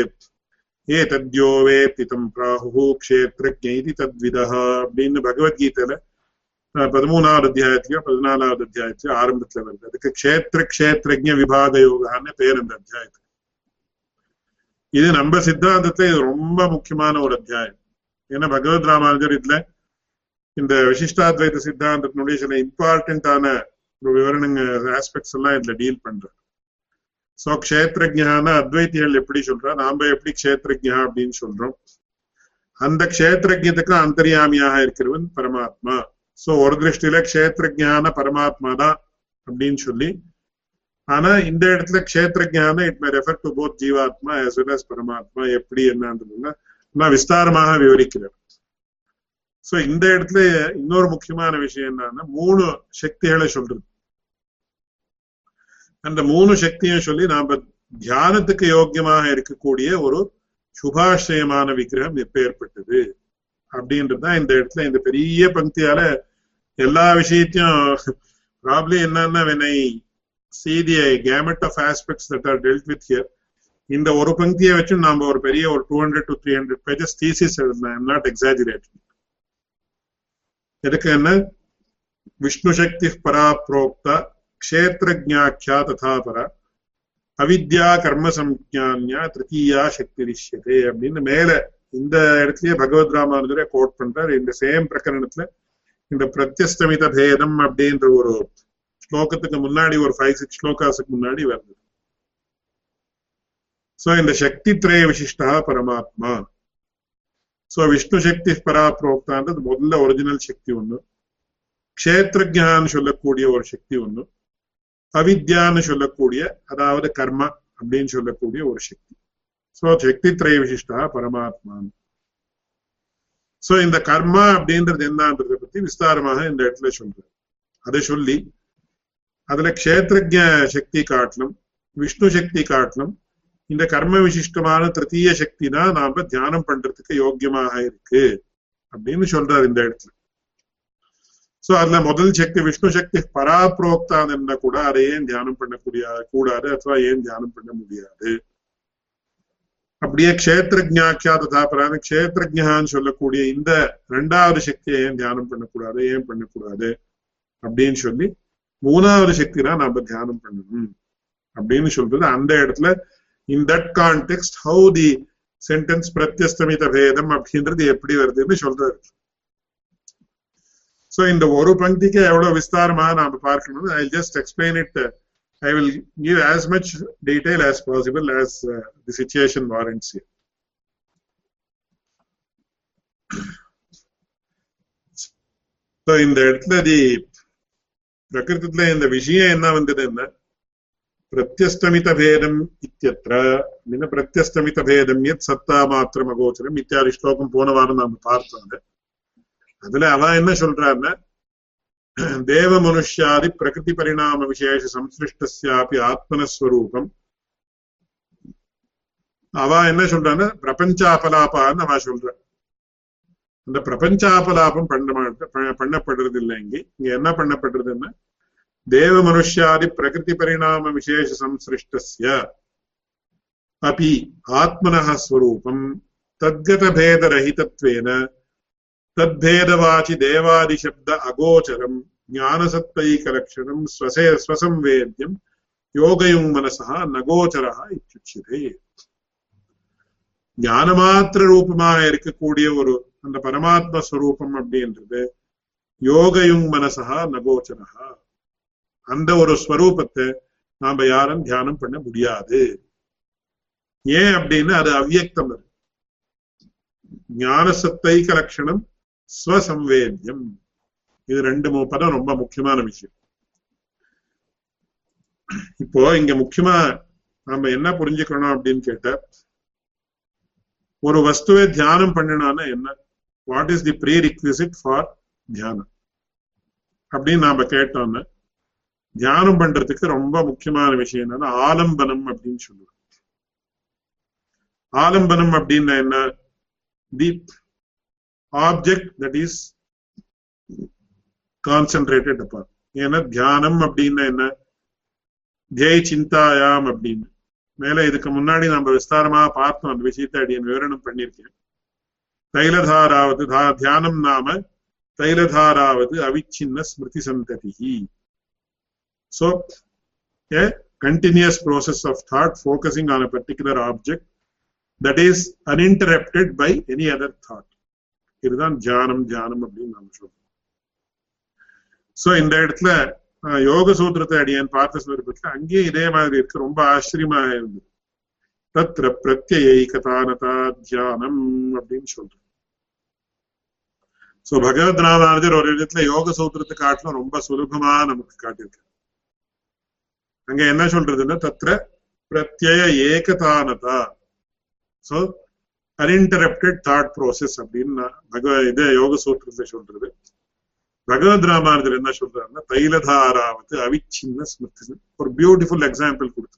ஏதத்யோ வேத்தி தம் பிராஹு க்ஷேத்ரஜ இது தத்விதः அப்படின்னு பகவத்கீதையில அஹ், பதிமூணாவது அத்தியாயத்திலயோ பதினாலாவது அத்தியாயத்திலயோ ஆரம்பத்துல வருது அதுக்கு க்ஷேத்திர க்ஷேத்ரஜ விபாக யோகான்னு பேர் அந்த அத்தியாயத்துக்கு இது நம்ம சித்தாந்தத்துல இது ரொம்ப முக்கியமான ஒரு அத்தியாயம் ஏன்னா பகவத் ராமானுஜர் இதுல இந்த விசிஷ்டாத்வைத சித்தாந்தத்தினுடைய சில இம்பார்ட்டன்டான ஒரு விவரணங்க ஆஸ்பெக்ட்ஸ் எல்லாம் இதுல டீல் பண்றாரு சோ க்ஷேத்ரஜான அத்வைத்திகள் எப்படி சொல்றா? நாம எப்படி க்ஷேத்ரஜா அப்படின்னு சொல்றோம். அந்த க்ஷேத்ரஜத்துக்கு அந்தரியாமியாக இருக்கிறவன் பரமாத்மா. சோ ஒரு திருஷ்டியில க்ஷேத்ரஜான பரமாத்மா தான் அப்படின்னு சொல்லி ஆனா இந்த இடத்துல க்ஷேத்ரஜான it may refer to both ஜீவாத்மா ஆஸ் வெல் அஸ் பரமாத்மா எப்படி என்னன்றதுன்னா நான் விஸ்தாரமாக விவரிக்கிறேன். சோ இந்த இடத்துல இன்னொரு முக்கியமான விஷயம் என்னன்னா மூணு சக்திகளை சொல்றது. அந்த மூணு சக்தியும் சொல்லி நாம தியானத்துக்கு யோக்கியமாக இருக்கக்கூடிய ஒரு சுபாஷயமான விக்கிரகம் எப்ப ஏற்பட்டது? அப்படின்றதுதான் இந்த இடத்துல இந்த பெரிய பங்கியால எல்லா விஷயத்தையும் ப்ராப்ளி என்னன்னா when I see the gamut of aspects that are dealt with here இந்த ஒரு பங்கியை வச்சு நாம ஒரு பெரிய ஒரு two hundred to three hundred pages thesis எழுதலாம். ஐம் நாட் எக்ஸாஜிரேட்டிங் எதுக்கு என்ன? விஷ்ணு சக்தி பரா புரோக்தா क्षेत्रज्ञाख्या तथा पर அவித்யா கர்ம சம்ஜான்யா திருத்தீயா சக்தி ரிஷ்யதே அப்படின்னு மேல இந்த இடத்துலயே பகவத் ராமானுஜரே கோட் பண்றாரு. இந்த சேம் பிரகரணத்துல இந்த பிரத்யஸ்தமித பேதம் அப்படின்ற ஒரு ஸ்லோகத்துக்கு முன்னாடி ஒரு ஃபைவ் சிக்ஸ் ஸ்லோகாஸுக்கு முன்னாடி வருது சோ இந்த சக்தி திரய விசிஷ்டா பரமாத்மா. சோ விஷ்ணு சக்தி பரா புரோக்தான்றது முதல்ல ஒரிஜினல் சக்தி ஒண்ணு. க்ஷேத்ரஜான்னு சொல்லக்கூடிய ஒரு சக்தி ஒண்ணு. அவித்யான்னு சொல்லக்கூடிய அதாவது கர்ம அப்படின்னு சொல்லக்கூடிய ஒரு சக்தி சோ சக்தி திரை விசிஷ்டா பரமாத்மா சோ இந்த கர்மா அப்படின்றது என்னன்றதை பத்தி விஸ்தாரமாக இந்த இடத்துல சொல்றாரு அதை சொல்லி அதுல க்ஷேத்ரஜ சக்தி காட்டணும் விஷ்ணு சக்தி காட்டணும் இந்த கர்ம விசிஷ்டமான திருத்தீய சக்தி தான் நாம தியானம் பண்றதுக்கு யோக்கியமாக இருக்கு அப்படின்னு சொல்றாரு இந்த இடத்துல சோ அதுல முதல் சக்தி விஷ்ணு சக்தி பராப்ரோக்தான் என்ன கூட அதை ஏன் தியானம் பண்ணக்கூடிய கூடாது அथवा ஏன் தியானம் பண்ண முடியாது? அப்படியே க்ஷேத்ரஜாக்கியா ததாபரான கஷேத்திரஜான்னு சொல்லக்கூடிய இந்த ரெண்டாவது சக்தியை ஏன் தியானம் பண்ணக்கூடாது ஏன் பண்ணக்கூடாது? அப்படின்னு சொல்லி மூணாவது சக்தி தான் நாம தியானம் பண்ணணும். அப்படின்னு சொல்றது அந்த இடத்துல in that context how the sentence பிரத்யஸ்தமித பேதம் அப்படின்றது எப்படி வருதுன்னு சொல்றாரு. சோ இந்த ஒரு பங்கிக்கு எவ்வளவு விஸ்தாரமா நாம பார்க்கணும் I just explain it I will give as much detail as possible as the the warrants இந்த இடத்துல தி பிரகிருத்துல இந்த விஷயம் என்ன வந்ததுன்னா பிரத்யஸ்தமித பேதம் இத்தியத்திர அப்படின்னா பிரத்யஸ்தமித பேதம் எத் சத்தா மாத்திரம் அகோச்சரம் இத்தியாதி ஸ்லோகம் போன வாரம் நாம பார்த்தோம் அதுல அவ என்ன சொல்றான்னா தேவ மனுஷாதி பிரகிருதி பரிணாம விசேஷ சம்சிருஷ்டசியாபி ஆத்மனஸ்வரூபம். அவ என்ன சொல்றான்னா பிரபஞ்சாபலாபான்னு அவ சொல்ற அந்த பிரபஞ்சாபலாபம் பண்ண பண்ணப்படுறது இல்லை இங்கே இங்க என்ன பண்ணப்படுறதுன்னா தேவ மனுஷாதி பிரகிருதி பரிணாம விசேஷ சம்சிருஷ்டசிய அபி ஆத்மனஸ்வரூபம் தத்கத பேதரஹிதத்வேன तद्भेदवाचि देवादिशब्द अगोचरम् ज्ञानसत्त्वैकलक्षणम् स्वसे स्वसंवेद्यम् योगयुङ् मनसः नगोचरः इत्युच्यते। ஞானமாத்திர ரூபமாக இருக்கக்கூடிய ஒரு அந்த பரமாத்ம ஸ்வரூபம் அப்படின்றது யோகயுங் மனசா நகோச்சரா அந்த ஒரு ஸ்வரூபத்தை நாம யாரும் தியானம் பண்ண முடியாது. ஏன் அப்படின்னு அது அவ்வியக்தம் அது. ஞானசத்தை கலட்சணம் ஸ்வசம்வேத்தியம் இது ரெண்டு பதம் ரொம்ப முக்கியமான விஷயம். இப்போ இங்க முக்கியமா நாம என்ன புரிஞ்சுக்கணும் அப்படின்னு கேட்ட ஒரு வஸ்துவை தியானம் பண்ணணும்னா என்ன? What is the prerequisite for தியானம்? அப்படின்னு நாம கேட்டோம்னா தியானம் பண்றதுக்கு ரொம்ப முக்கியமான விஷயம் என்னன்னா ஆலம்பனம் அப்படின்னு சொல்லுவோம். ஆலம்பனம் அப்படின்னா என்ன? The object that is concentrated upon ஏன்னா தியானம் அப்படின்னா என்ன? தியை சிந்தாயாம் அப்படின்னு. மேல இதுக்கு முன்னாடி நம்ம விஸ்தாரமா பார்த்தோம் அந்த விஷயத்தை அடியன் விவரணம் பண்ணியிருக்கேன். தைலதாராவது தியானம் நாம தைலதாராவது அவிச்சின்ன ஸ்மிருதி சந்ததி so a continuous process of thought focusing on a particular object that is uninterrupted by any other thought. இதுதான் தியானம் தியானம் அப்படின்னு நம்ம சொல்றோம். சோ இந்த இடத்துல யோக சூத்திரத்தை அடியான் பார்த்த சந்தர்ப்பத்துல அங்கேயும் இதே மாதிரி இருக்கு. ரொம்ப ஆச்சரியமா இருந்தது. தத்ர பிரத்யைகதானதா தியானம் அப்படின்னு சொல்றோம் சோ பகவத் ராமானுஜர் ஒரு இடத்துல யோக சூத்திரத்தை காட்டிலும் ரொம்ப சுலபமா நமக்கு காட்டியிருக்க அங்க என்ன சொல்றதுன்னா தத்ர பிரத்யய ஏகதானதா சோ அன்இன்டரப்டட் தாட் ப்ரோசஸ் அப்படின்னு பகவ இது யோக சூத்திரத்தை சொல்றது. பகவத் ராமானுஜர் என்ன சொல்றாருன்னா தைலதாராவது அவிச்சின்ன ஸ்மிருதி. ஒரு பியூட்டிஃபுல் எக்ஸாம்பிள் கொடுத்துருக்கு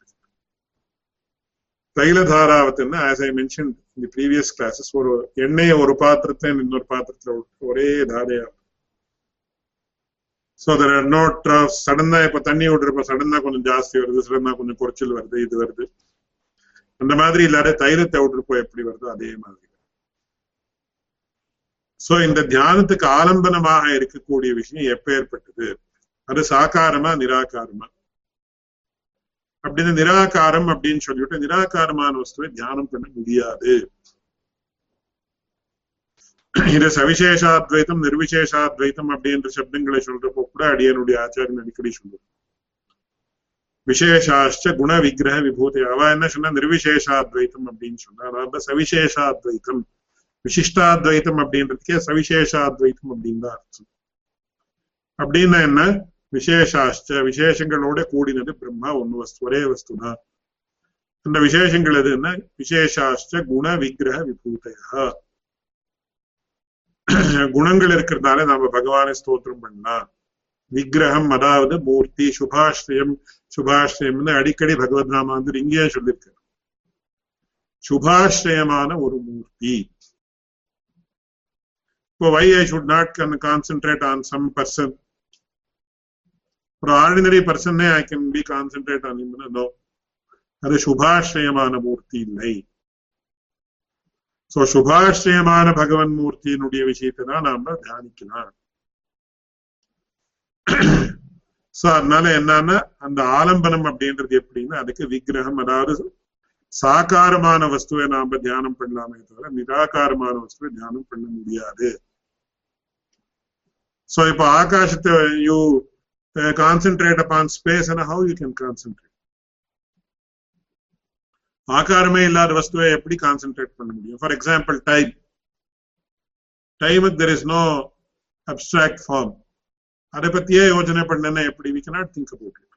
தைலதாராவத்துன்னா ஆஸ் ஐ மென்ஷன் இந்த ப்ரீவியஸ் கிளாஸஸ் ஒரு எண்ணெயை ஒரு பாத்திரத்தை இன்னொரு பாத்திரத்துல ஒரே தாரையா ஸோ தர் ஆர் நோட் சடனா இப்ப தண்ணி விட்டுருப்ப சடனா கொஞ்சம் ஜாஸ்தி வருது சடனா கொஞ்சம் குறைச்சல் வருது இது வருது. அந்த மாதிரி இல்லாத தைலத்தை விட்டுருப்போ எப்படி வருதோ அதே மாதிரி. சோ இந்த தியானத்துக்கு ஆலம்பனமாக இருக்கக்கூடிய விஷயம் எப்ப ஏற்பட்டது? அது சாக்காரமா நிராகாரமா? அப்படின்னு நிராகாரம் அப்படின்னு சொல்லிவிட்டு நிராகாரமான வஸ்துவை தியானம் பண்ண முடியாது. இது சவிசேஷாத்வைத்தம் நிர்விசேஷாத்வைத்தம் அப்படின்ற சப்தங்களை சொல்றப்போ கூட அடியனுடைய ஆச்சாரியன் அடிக்கடி சொல்லுவோம் விசேஷாச்ச குண விக்கிரக விபூதி. அவ என்ன சொன்னா நிர்விசேஷாத்வைத்தம் அப்படின்னு சொன்னா அதாவது சவிசேஷாத்வைத்தம். விசிஷ்டாத்வைத்தம் அப்படின்றதுக்கே சவிசேஷாத்வைத்தம் அப்படின்னு தான் அர்த்தம். அப்படின்னா என்ன? விசேஷாச்ச விசேஷங்களோட கூடினது பிரம்மா ஒன்னு வஸ்து ஒரே வஸ்து தான் அந்த விசேஷங்கள் எதுன்னா விசேஷாச்ச குண விக்கிரக விபூதையா. குணங்கள் இருக்கிறதுனால நாம பகவானை ஸ்தோத்திரம் பண்ணலாம். விக்கிரகம் அதாவது மூர்த்தி சுபாஸ்ரயம் சுபாஷ்ரயம்னு அடிக்கடி பகவத் ராமாந்தர் இங்கேயே சொல்லியிருக்காரு. சுபாஷ்ரயமான ஒரு மூர்த்தி. இப்போ why I should not concentrate on some person ஒரு ordinary பர்சனே I can be concentrate on no அது சுபாஷ்ரயமான மூர்த்தி இல்லை. சோ சுபாஷ்ரயமான பகவன் மூர்த்தியினுடைய விஷயத்தை தான் நாம தியானிக்கலாம். சோ அதனால என்னன்னா அந்த ஆலம்பனம் அப்படின்றது எப்படின்னா அதுக்கு விக்கிரகம் அதாவது சாக்காரமான வஸ்துவை நாம தியானம் பண்ணலாமே தவிர நிராகாரமான வஸ்துவை தியானம் பண்ண முடியாது. சோ இப்ப ஆகாசத்தை you concentrate upon space and how you can concentrate ஆகாரமே இல்லாத வஸ்துவை எப்படி கான்சென்ட்ரேட் பண்ண முடியும்? ஃபார் எக்ஸாம்பிள் டைம் டைமுக்கு there is no abstract form அதை பத்தியே யோசனை பண்ணனா எப்படி? We cannot think about it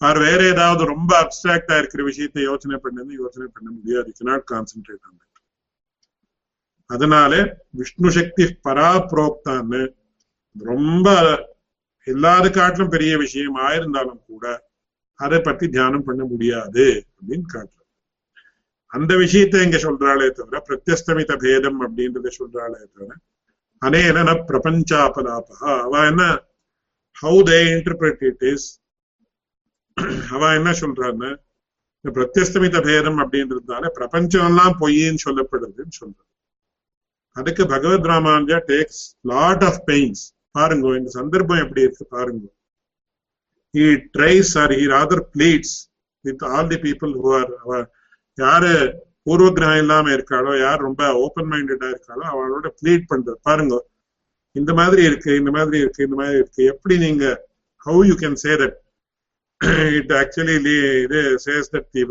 or வேற ஏதாவது ரொம்ப அப்டிராக்டா இருக்கிற விஷயத்தை யோசனை பண்ணது யோசனை பண்ண முடியாது. கனாட் கான்சென்ட்ரேட் ஆன் அதனால விஷ்ணு சக்தி பராப்ரோக்தான்னு ரொம்ப எல்லாருக்காட்டிலும் காட்டிலும் பெரிய விஷயமா இருந்தாலும் கூட அதை பத்தி தியானம் பண்ண முடியாது அப்படின்னு காட்டுற அந்த விஷயத்தை இங்க சொல்றாளே தவிர பிரத்யஸ்தமித பேதம் அப்படின்றத சொல்றாளே தவிர அனேன பிரபஞ்சாபலாபா அவ என்ன? How they interpret it is அவ என்ன சொல்றான்னு இந்த பிரத்யஸ்தமித பேதம் அப்படின்றதுனால பிரபஞ்சம் எல்லாம் பொய்ன்னு சொல்லப்படுதுன்னு சொல்றது அதுக்கு Bhagavad Ramanuja takes lot of pains பாருங்க இந்த சந்தர்ப்பம் எப்படி இருக்கு பாருங்க. Tries or or he rather with all the people people who are யாரு பூர்வ கிரகம் இல்லாம இருக்காளோ யார் ரொம்ப ஓப்பன் மைண்டடா இருக்காளோ அவளோட ப்ளீட் பண்றது பாருங்க இந்த மாதிரி இருக்கு இந்த மாதிரி இருக்கு இந்த மாதிரி இருக்கு. எப்படி நீங்க how you can say that it actually இது says that the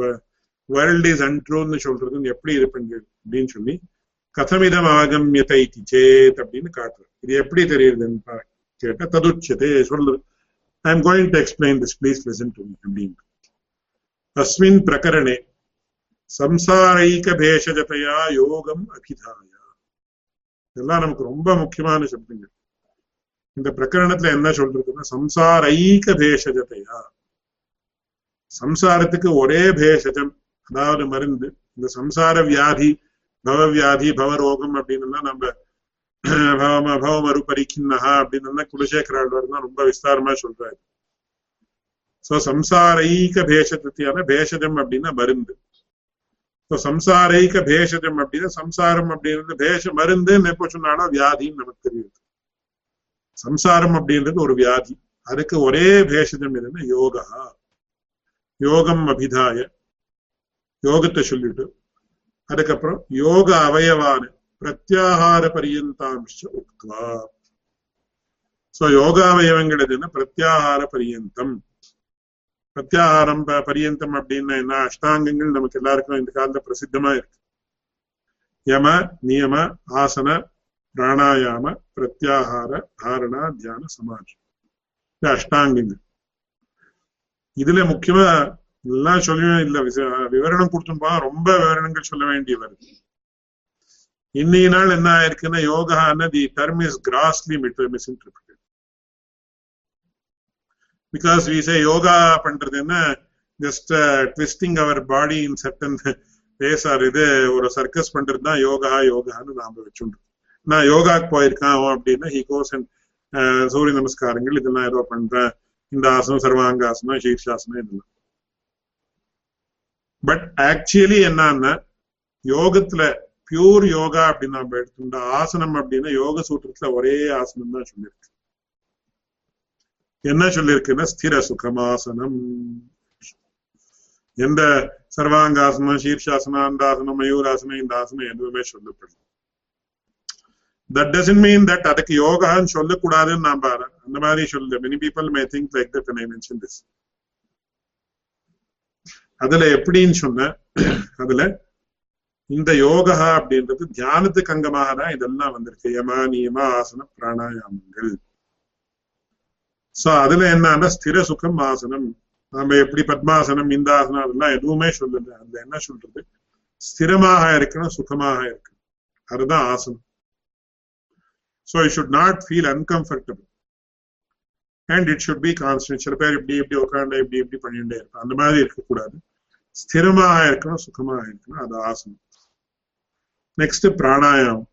world is அன்ட்ரூன்னு சொல்றது எப்படி இது பண்ணுது அப்படின்னு சொல்லி கதமிதம் ஆகமியத்தை சேத் அப்படின்னு காட்டுறது இது எப்படி தெரியுதுன்னு கேட்டா ததுச்சதே சொல்லுது. I am going to explain this please listen to me அப்படின்னு தஸ்மின் பிரகரணே சம்சாரைக பேஷஜதையா யோகம் அபிதாய. இதெல்லாம் நமக்கு ரொம்ப முக்கியமான சப்தங்கள் இந்த பிரகரணத்துல என்ன சொல்றதுன்னா சம்சாரைக பேஷஜதையா சம்சாரத்துக்கு ஒரே பேஷஜம் அதாவது மருந்து. இந்த சம்சார வியாதி பவ வியாதி பவரோகம் அப்படின்னு நம்ம பவம பவமரு பரிக்கின்னஹா அப்படின்னு குலசேகராழ்வார் தான் ரொம்ப விஸ்தாரமா சொல்றாரு. சோ சம்சாரைக பேஷத்தியான பேஷஜம் அப்படின்னா மருந்து. சம்சாரைக பேஷஜம் அப்படின்னா சம்சாரம் அப்படின்றது பேஷ மருந்துன்னு எப்போ சொன்னாலும் வியாதின்னு நமக்கு தெரியுது சம்சாரம் அப்படின்றது ஒரு வியாதி அதுக்கு ஒரே பேஷஜம் என்னன்னா யோகா யோகம் அபிதாய யோகத்தை சொல்லிட்டு அதுக்கப்புறம் யோக அவயவான பிரத்யாகார பரியந்தாம்ச உக்வா சோ யோகாவயவங்கள் எதுன்னா பிரத்யாகார பரியந்தம் பிரத்யாகாரம் பரியந்தம் அப்படின்னா என்ன? அஷ்டாங்கங்கள் நமக்கு எல்லாருக்கும் இந்த காலத்துல பிரசித்தமா இருக்கு. யம நியம ஆசன பிராணாயாம பிரத்யாகார தாரணா தியான சமாஜ் இந்த அஷ்டாங்கங்கள். இதுல முக்கியமா எல்லாம் சொல்லவே இல்லை. விவரணம் கொடுத்துப்பா ரொம்ப விவரணங்கள் சொல்ல வேண்டிய வருது இன்னைக்கு நாள் என்ன ஆயிருக்குன்னா யோகான்னு the term is grossly misinterpreted because we say yoga பண்றதுன்னா just twisting our body in certain ways or இது ஒரு சர்க்கஸ் பண்றது தான் யோகா யோகான்னு நாம வச்சுருக்கோம் நான் யோகாக்கு போயிருக்கான் அப்படின்னா ஹி கோஸ் அண்ட் சூரிய நமஸ்காரங்கள் இதெல்லாம் ஏதோ பண்றேன். இந்த ஆசனம் சர்வாங்காசனம் சீர்ஷாசனம் இதெல்லாம். பட் ஆக்சுவலி என்னன்னா யோகத்துல பியூர் யோகா அப்படின்னு நம்ம எடுத்துட்டோம். ஆசனம் அப்படின்னா யோக சூத்திரத்துல ஒரே ஆசனம் தான் சொல்லியிருக்கு என்ன சொல்லியிருக்குன்னா ஸ்திர சுகமாசனம். எந்த சர்வாங்காசனம் சீர்ஷாசனம் அந்தாசனம் மயூராசனம் இந்த ஆசனம் எதுவுமே சொல்லப்படும் தட் டசன்ட் மீன் தட் அதுக்கு யோகான்னு சொல்லக்கூடாதுன்னு நான் பாரு. அந்த மாதிரி சொல்லுது many people may think like that I mention this அதுல எப்படின்னு சொன்ன அதுல இந்த யோகா அப்படின்றது தியானத்துக்கு அங்கமாக தான் இதெல்லாம் வந்திருக்கு. யமா நியமா ஆசன பிராணாயாமங்கள். சோ அதுல என்னன்னா ஸ்திர சுகம் ஆசனம் நம்ம எப்படி பத்மாசனம் இந்த ஆசனம் அதெல்லாம் எதுவுமே சொல்லல. அதுல என்ன சொல்றது? ஸ்திரமாக இருக்கணும் சுகமாக இருக்கணும். அதுதான் ஆசனம். So it should not feel uncomfortable and it should be constant சில பேர் இப்படி இப்படி உட்காந்து இப்படி இப்படி பண்ணிட்டே இருக்கும் அந்த மாதிரி இருக்கக்கூடாது. ஸ்திரமாக இருக்கணும் சுகமாக இருக்கணும். அது ஆசனம். நெக்ஸ்ட் பிராணாயாமம்.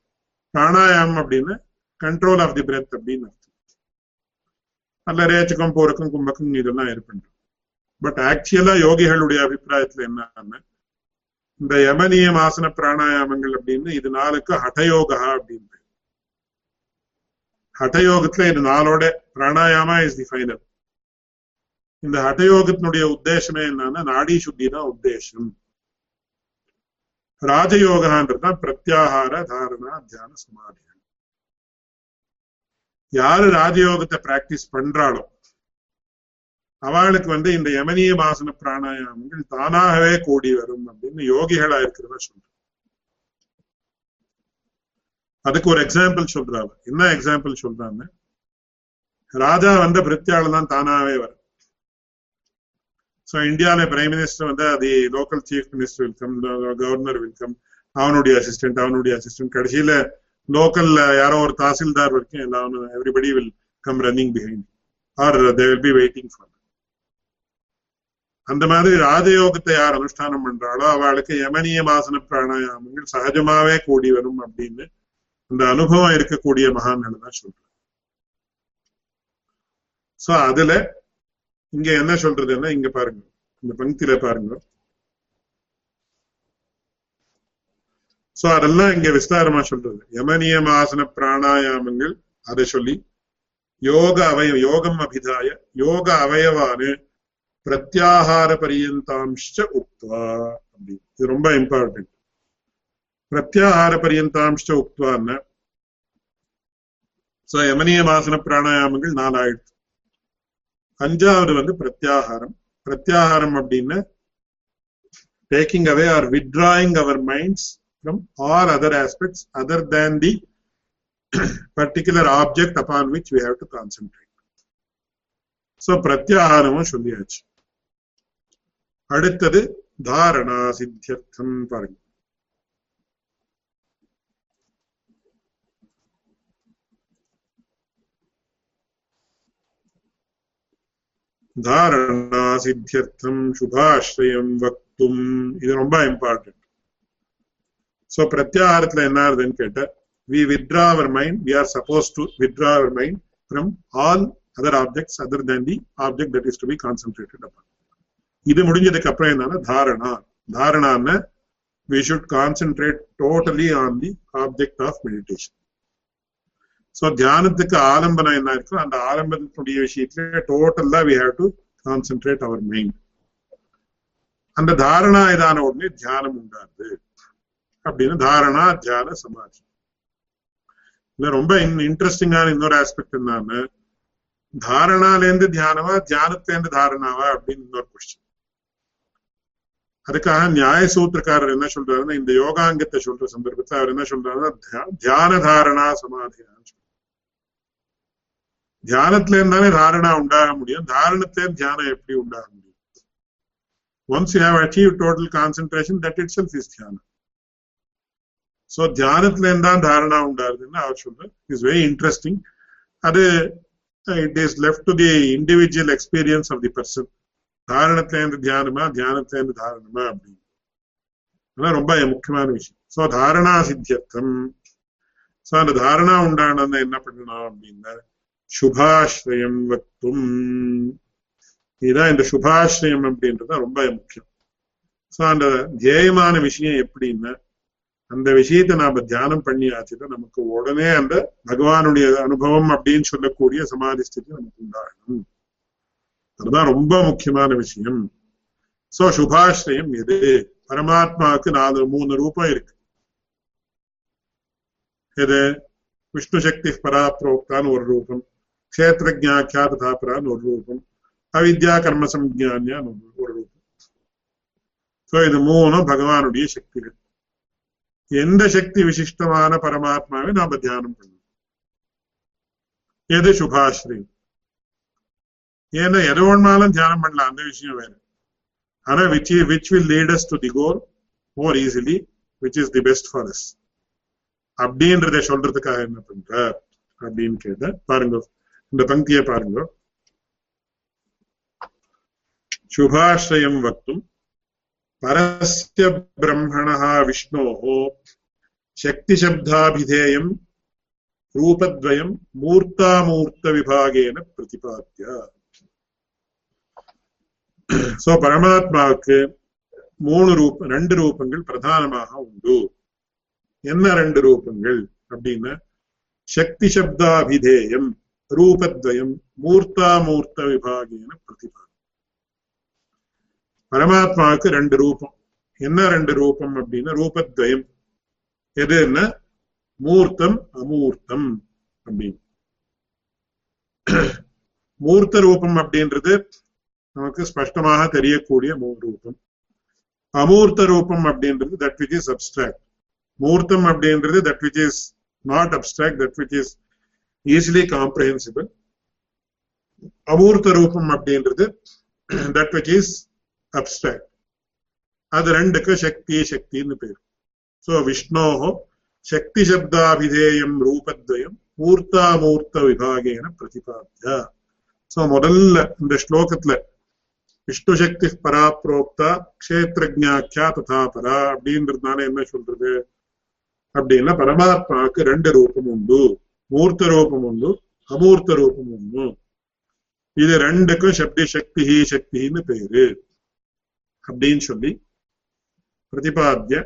பிராணாயாமம் அப்படின்னா கண்ட்ரோல் ஆஃப் தி பிரெத் அப்படின்னு அல்ல ரேச்சகம் போறக்கும் கும்பக்கும் இதெல்லாம் இருப்பேன் பட் ஆக்சுவலா யோகிகளுடைய அபிப்பிராயத்துல என்னன்னா இந்த யமனியம் ஆசன பிராணாயாமங்கள் அப்படின்னு இது நாளுக்கு ஹடயோகா அப்படின்னு ஹடயோகத்துல இது நாளோட பிராணாயாமா இஸ் தி ஃபைனல் இந்த ஹடயோகத்தினுடைய உத்தேசமே என்னன்னா நாடி சுத்தி தான் உத்தேசம். ராஜயோகான்றதுதான் பிரத்யாகார தாரணா தியான சமாதி. யாரு ராஜயோகத்தை பிராக்டிஸ் பண்றாளோ? அவளுக்கு வந்து இந்த யமனிய பாசன பிராணாயாமங்கள் தானாகவே கூடி வரும் அப்படின்னு யோகிகளா இருக்கிறதா சொல்ற அதுக்கு ஒரு எக்ஸாம்பிள் சொல்றாங்க என்ன எக்ஸாம்பிள் சொல்றாங்க ராஜா வந்த பிரித்தியால தான் தானாவே வரும். ஸோ இந்தியாவில பிரைம் மினிஸ்டர் வந்து அது local chief minister welcome governor welcome அவனுடைய அசிஸ்டன்ட் அவனுடைய அசிஸ்டன்ட் கடைசியில லோக்கல்ல யாரோ ஒரு தாசில்தார் வரைக்கும் எல்லாம் everybody will come running behind or they will be waiting for அந்த மாதிரி ராஜயோகத்தை யார் அனுஷ்டானம் பண்றாளோ அவளுக்கு யமனிய வாசன பிராணாயாமங்கள் சகஜமாவே கூடி வரும் அப்படின்னு அந்த அனுபவம் இருக்கக்கூடிய மகான்கள் தான் சொல்றேன் சோ அதுல இங்க என்ன சொல்றதுன்னா இங்க பாருங்க. இந்த பங்கில பாருங்க. சோ அதெல்லாம் இங்க விஸ்தாரமா சொல்றது. யமனியமாசன பிராணாயாமங்கள் அதை சொல்லி யோக அவய யோகம் அபிதாய யோக அவயவானு பிரத்யாகார பரியந்தாம்ஷ உக்துவா அப்படின்னு. இது ரொம்ப இம்பார்ட்டன்ட் பிரத்யாகார பரியந்தாம்ஷ உக்துவான்னு சோ யமனியம் ஆசன பிராணாயாமங்கள் நாலாயிடுச்சு அஞ்சாவது வந்து பிரத்யாகாரம். பிரத்யாகாரம் அப்படின்னு taking away or withdrawing our minds from all other aspects other than the particular object upon which we have to concentrate. So பிரத்யாகாரமும் சொல்லியாச்சு அடுத்தது தாரணா சித்தியர்த்தம் பாருங்க தாரணா சித்தியர்த்தம் சுபாஸ்ரயம் வக்தும் இது ரொம்ப இம்பார்ட்டன்ட் சோ பிரத்யாகாரத்துல என்ன ஆகுதுன்னு கேட்ட we withdraw our mind we are suppose to withdraw our mind from all other objects other than the object that is to be concentrated upon இது முடிஞ்சதுக்கு அப்புறம் என்னன்னா தாரணா தாரணான்னு we should concentrate totally on the object of meditation so தியானத்துக்கு ஆலம்பனம் என்ன இருக்கோ அந்த ஆலம்பனத்துடைய விஷயத்துல டோட்டலா we have to concentrate our mind அந்த தாரணா இதான உடனே தியானம் உண்டாது அப்படின்னு தாரணா தியான சமாதி. இல்ல ரொம்ப இன்ட்ரெஸ்டிங்கான இன்னொரு ஆஸ்பெக்ட் என்னன்னு தாரணால இருந்து தியானவா இருந்து தாரணாவா அப்படின்னு இன்னொரு கொஸ்டின் அதுக்காக நியாய சூத்திரக்காரர் என்ன சொல்றாருன்னா இந்த யோகாங்கத்தை சொல்ற சந்தர்ப்பத்தை அவர் என்ன சொல்றாருன்னா தியான தாரணா சமாதியான்னு தியானத்துல இருந்தாலே தாரணா உண்டாக முடியும். தாரணத்திலே தியானம் எப்படி உண்டாக முடியும்? Once you have achieve total concentration that it self is தியானம். சோ தியானத்துல இருந்தான் தாரணா உண்டாருதுன்னு அவர் சொல்ற இஸ் வெரி இன்ட்ரெஸ்டிங் அது it is left to the individual experience of the person தாரணத்துல இருந்து தியானமா தியானத்துல இருந்து தாரணமா அப்படின்னு ரொம்ப முக்கியமான விஷயம் சோ தாரணா சித்தியர்த்தம் சோ அந்த தாரணா உண்டானதை என்ன பண்ணணும் அப்படின்னா சுபாஸ்ரயம் வக்தும் இதுதான் இந்த சுபாஸ்ரயம் அப்படின்றது ரொம்ப முக்கியம் சோ அந்த தியேயமான விஷயம் எப்படின்னா அந்த விஷயத்தை நாம தியானம் பண்ணியாச்சுன்னா நமக்கு உடனே அந்த பகவானுடைய அனுபவம் அப்படின்னு சொல்லக்கூடிய சமாதி ஸ்திதி நமக்கு உண்டாகணும். அதுதான் ரொம்ப முக்கியமான விஷயம். சோ சுபாஸ்ரயம் எது? பரமாத்மாவுக்கு நாலு மூணு ரூபம் இருக்கு. எது? விஷ்ணு சக்தி பராப்ரோக்தான்னு ஒரு ரூபம். க்ஷேத்திரஜாக்கியாதாபரான்னு ஒரு ரூபம். அவித்யா கர்ம சம்ஜானியான்னு ஒரு ரூபம். சோ இது மூணும் பகவானுடைய சக்திகள். எந்த சக்தி விசிஷ்டமான பரமாத்மாவை நாம தியானம் பண்ணணும் எது சுபாஸ்ரீ ஏன்னா எது ஒன்றாலும் தியானம் பண்ணலாம் அந்த விஷயம் வேற ஆனா which which will lead us to the goal more easily which is the best for us அப்படின்றத சொல்றதுக்காக என்ன பண்ற அப்படின்னு கேட்ட பாருங்க இந்த பங்கியை பாருங்க சுபாஸ்ரயம் வக்தும் പരസ്യ ബ്രഹ്മണ വിഷ്ണോ ശക്തിശബ്ദാഭിധേയം രൂപദ്വയം മൂർത്താമൂർത്ത വിഭാഗേന പ്രതിപാദ്യ. സോ പരമാത്മാക്ക് മൂന്ന് രൂപ രണ്ട് രൂപങ്ങൾ പ്രധാനമാക ഉണ്ടു. എന്ന രണ്ട് രൂപങ്ങൾ? അപ്പടിന്ന് ശക്തിശബ്ദാഭിധേയം രൂപദ്വയം മൂർത്താമൂർത്ത വിഭാഗേന പ്രതിപാദ്യ. பரமாத்மாவுக்கு ரெண்டு ரூபம் என்ன ரெண்டு ரூபம் அப்படின்னா ரூபத்வயம் எதுன்னா மூர்த்தம் அமூர்த்தம் அப்படின்னு மூர்த்த ரூபம் அப்படின்றது நமக்கு ஸ்பஷ்டமாக தெரியக்கூடிய ரூபம் அமூர்த்த ரூபம் அப்படின்றது தட் விச் இஸ் அப்டிராக்ட் மூர்த்தம் அப்படின்றது that which is not abstract that which is easily comprehensible அமூர்த்த ரூபம் அப்படின்றது தட் விச் இஸ் அப்டிராக்ட் அது ரெண்டுக்கு சக்தி சக்தின்னு பேர். சோ விஷ்ணோஹோ சக்தி சப்தாபிதேயம் ரூபத்வயம் மூர்த்தாமூர்த்த விபாகேன பிரதிபாத்தியா சோ முதல்ல இந்த ஸ்லோகத்துல விஷ்ணு சக்தி பரா புரோக்தா கஷேத்திரஜாக்கியா ததா பரா அப்படின்றதுனால என்ன சொல்றது? அப்படின்னா பரமாத்மாவுக்கு ரெண்டு ரூபம் உண்டு. மூர்த்த ரூபம் உண்டு அமூர்த்த ரூபம் உண்டு. இது ரெண்டுக்கும் சப்தி சக்தி சக்தின்னு பேரு. அப்படின்னு சொல்லி பிரதிபாத்திய